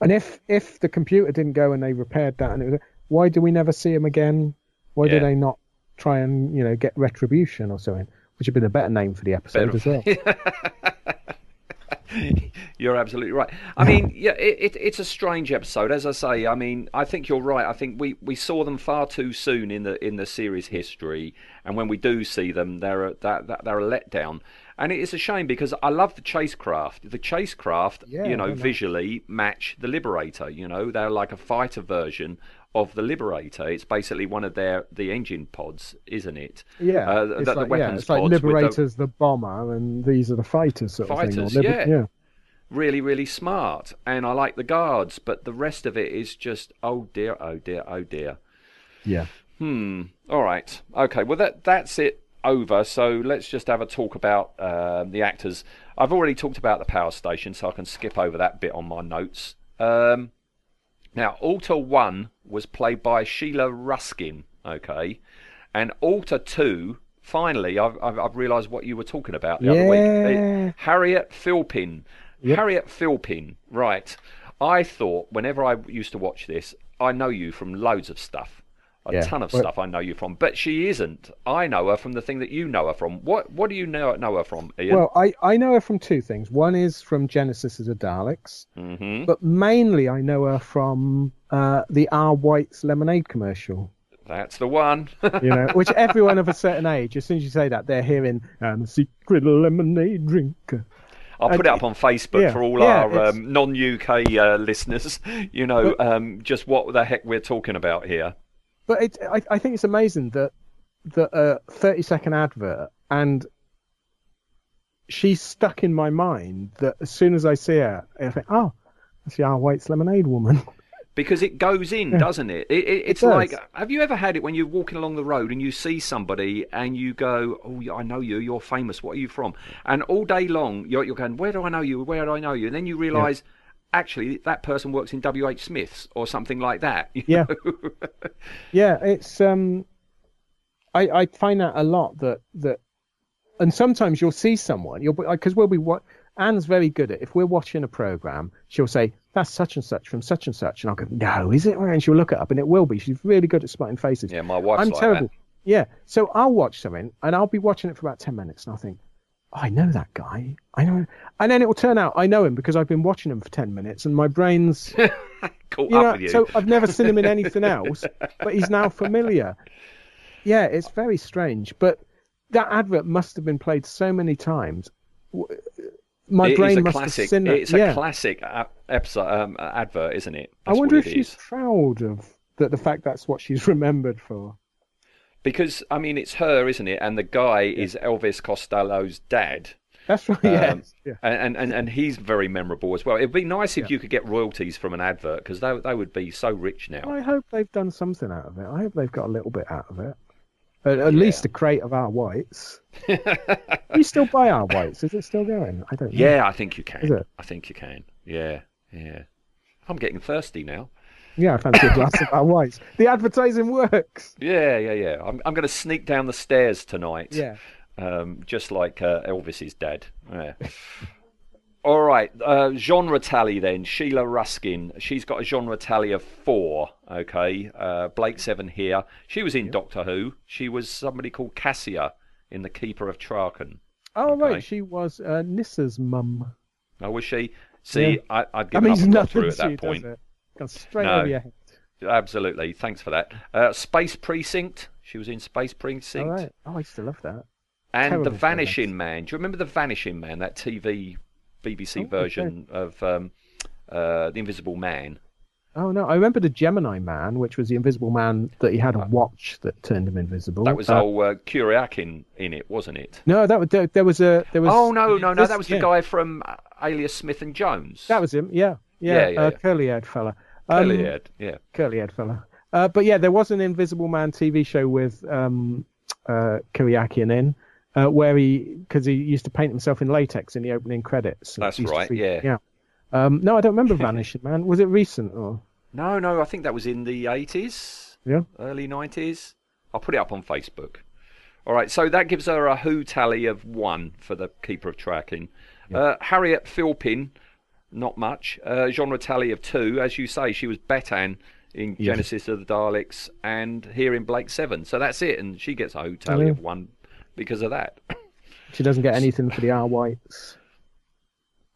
And if if the computer didn't go and they repaired that, and it was, why do we never see them again? Why Yeah. do they not try and you know get retribution or something? Which would be the better name for the episode Better- as well. You're absolutely right. I mean, yeah, it, it, it's a strange episode, as I say. I mean, I think you're right. I think we, we saw them far too soon in the in the series history, and when we do see them, they're a, that, that, they're a letdown. And it is a shame because I love the chasecraft. The chasecraft, Yeah, you know. visually match the Liberator. You know, they're like a fighter version of the Liberator. It's basically one of their the engine pods, isn't it? Yeah, uh, it's the, like, the yeah, it's like with the- Liberator's the bomber, and these are the fighters, sort of thing. Fighters, Liber- yeah. yeah. really, really smart, and I like the guards, but the rest of it is just oh dear, oh dear, oh dear. Yeah. Hmm. All right. Okay. Well, that that's it over. So let's just have a talk about um, the actors. I've already talked about the power station, so I can skip over that bit on my notes. Um, now, Alta One was played by Sheila Ruskin. Okay, and Alta Two. Finally, I've, I've, I've realised what you were talking about the other week. Yeah. Uh, Harriet Philpin. Harriet Philpin. Right. I thought whenever I used to watch this, I know you from loads of stuff. A Yeah. ton of Well- stuff I know you from, but she isn't. I know her from the thing that you know her from. What What do you know know her from, Ian? Well, I, I know her from two things. One is from Genesis of the Daleks, hmm but mainly I know her from uh, the R. White's lemonade commercial. That's the one. You know, which everyone of a certain age, as soon as you say that, they're hearing "I'm a secret lemonade drinker." I'll put it up on Facebook yeah, for all yeah, our um, non-UK uh, listeners. You know, um, just what the heck we're talking about here. But it, I, I think it's amazing that that a 30 second advert and she's stuck in my mind that as soon as I see her, I think, oh, that's the R. White's lemonade woman. because it goes in, Yeah. doesn't it? it, it it's does. like, have you ever had it when you're walking along the road and you see somebody and you go, "Oh, I know you. You're famous. What are you from?" And all day long, you're, you're going, "Where do I know you? Where do I know you?" And then you realise. Actually, that person works in W. H. Smith's or something like that. Yeah. yeah, it's um, I I find that a lot that that, and sometimes you'll see someone you'll because we'll be what Anne's very good at. If we're watching a program, she'll say that's such and such from such and such, and I'll go, no, is it? And she'll look it up, and it will be. She's really good at spotting faces. yeah, my wife's I'm like terrible. that. Yeah, so I'll watch something, and I'll be watching it for about ten minutes, and I'll think. "Oh, I know that guy. I know, him." and then it will turn out I know him because I've been watching him for ten minutes, and my brain's Caught you up know, with you. so I've never seen him in anything else, but he's now familiar. Yeah, it's very strange. But that advert must have been played so many times. My It brain must classic. have seen that. It's a yeah. classic episode um, advert, isn't it? I wonder if it she's is. proud of that. The fact that's what she's remembered for. Because I mean, it's her, isn't it? And the guy is Elvis Costello's dad. That's right. Yeah. Um, yeah. and, and and he's very memorable as well. It'd be nice if you could get royalties from an advert because they they would be so rich now. I hope they've done something out of it. I hope they've got a little bit out of it. At, at least a crate of R. Whites. you still buy R. Whites? Is it still going? I don't know. Yeah, I think you can. Is it? I think you can. Yeah, yeah. I'm getting thirsty now. Yeah, I fancy a glass of R. Whites. The advertising works. Yeah, yeah, yeah. I'm I'm going to sneak down the stairs tonight. Yeah. um, just like uh, Elvis's dad. Yeah. All right, uh, genre tally then. Sheila Ruskin. She's got a genre tally of four. Okay, uh, Blake Seven here. She was in Doctor Who. She was somebody called Cassia in The Keeper of Traken. Oh Okay. right, she was uh, Nyssa's mum. Oh, was she? See, Yeah. I, I'd That given up means got nothing at that point. Straight No. over your head. Absolutely. Thanks for that. Uh, Space Precinct. She was in Space Precinct. All right. Oh, I used to love that. And Terrible The Vanishing Man. Do you remember The Vanishing Man? That TV, BBC Oh, okay. version of um, uh, The Invisible Man. Oh no, I remember the Gemini Man, which was the Invisible Man that he had a watch that turned him invisible. That was Uh, old uh, Kuryakin in it, wasn't it? No, that was there, there was a there was. Oh no, no, no! this- That was the yeah, guy from uh, Alias Smith and Jones. That was him. Yeah, Yeah, yeah, yeah, uh, yeah. curly-haired fella. Um, Elliot. Yeah. curly-haired fella. Uh, but yeah, there was an Invisible Man TV show with um, uh, Kuryakin in, uh, where he because he used to paint himself in latex in the opening credits. That's He used to right, freak yeah. out. Um, no, I don't remember Vanishing Man. Was it recent or? No, no, I think that was in the eighties, Yeah. early nineties. I'll put it up on Facebook. All right, so that gives her a Who tally of one for the Keeper of Traken. Uh, Harriet Philpin, not much. Uh, genre tally of two, as you say, she was Bettan in Yeah. Genesis of the Daleks and here in Blake Seven. So that's it, and she gets a Who tally Yeah. of one because of that. She doesn't get anything for the R whites.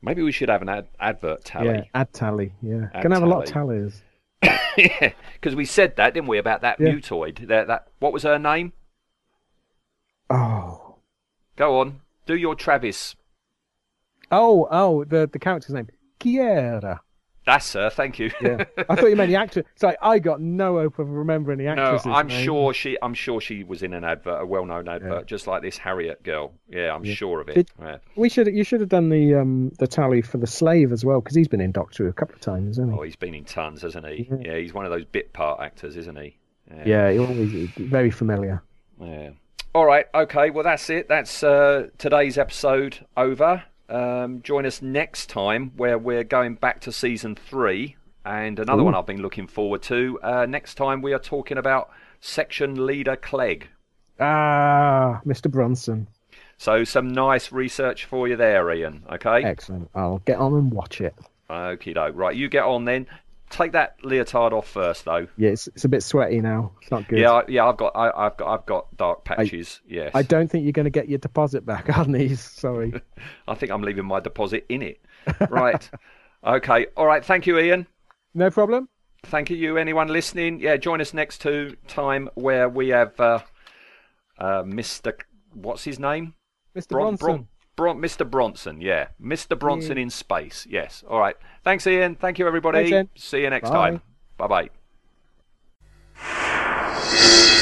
Maybe we should have an ad- advert Yeah, tally. add tally. Yeah, Add can have a lot of tallies. Yeah, because we said that, didn't we, about that Yeah. mutoid? That, that what was her name? Oh, Go on, do your Travis. oh, oh, the the character's name, Kiera. That's her. Thank you. Yeah, I thought you meant the actor. It's like I got no hope of remembering the actress. no, I'm name. sure she. I'm sure she was in an advert, a well-known advert, just like this Harriet girl. Yeah, I'm Yeah. sure of it. Did- Yeah. We should you should have done the um the tally for the slave as well because he's been in Doctor Who a couple of times, hasn't he? Oh, he's been in tons, hasn't he? Yeah. Yeah, he's one of those bit part actors, isn't he? yeah, he always very familiar. Yeah. All right. Okay. Well, that's it. That's uh, today's episode over. Um, join us next time where we're going back to season three and another Ooh. one I've been looking forward to. Uh, next time we are talking about section leader Clegg. Ah, Mr. Bronson, So some nice research for you there, Ian. Okay. excellent. I'll get on and watch it. Okie doke. Right, you get on then. Take that leotard off first, though. Yeah, it's, it's a bit sweaty now. It's not good. Yeah, I- yeah, I've got, I, I've got, I've got dark patches. yes, I don't think you're going to get your deposit back on these. Sorry. I think I'm leaving my deposit in it. Right. okay. All right. Thank you, Ian. no problem. Thank you, you. Anyone listening? Yeah, join us next to time where we have uh, uh, Mr. What's his name? Mr. Bron- Bronson. Bron- Bron- Mr. Bronson, yeah. Mr. Bronson in space, yes. All right. Thanks, Ian. Thank you, everybody. Thanks, See you next Bye. time. Bye bye.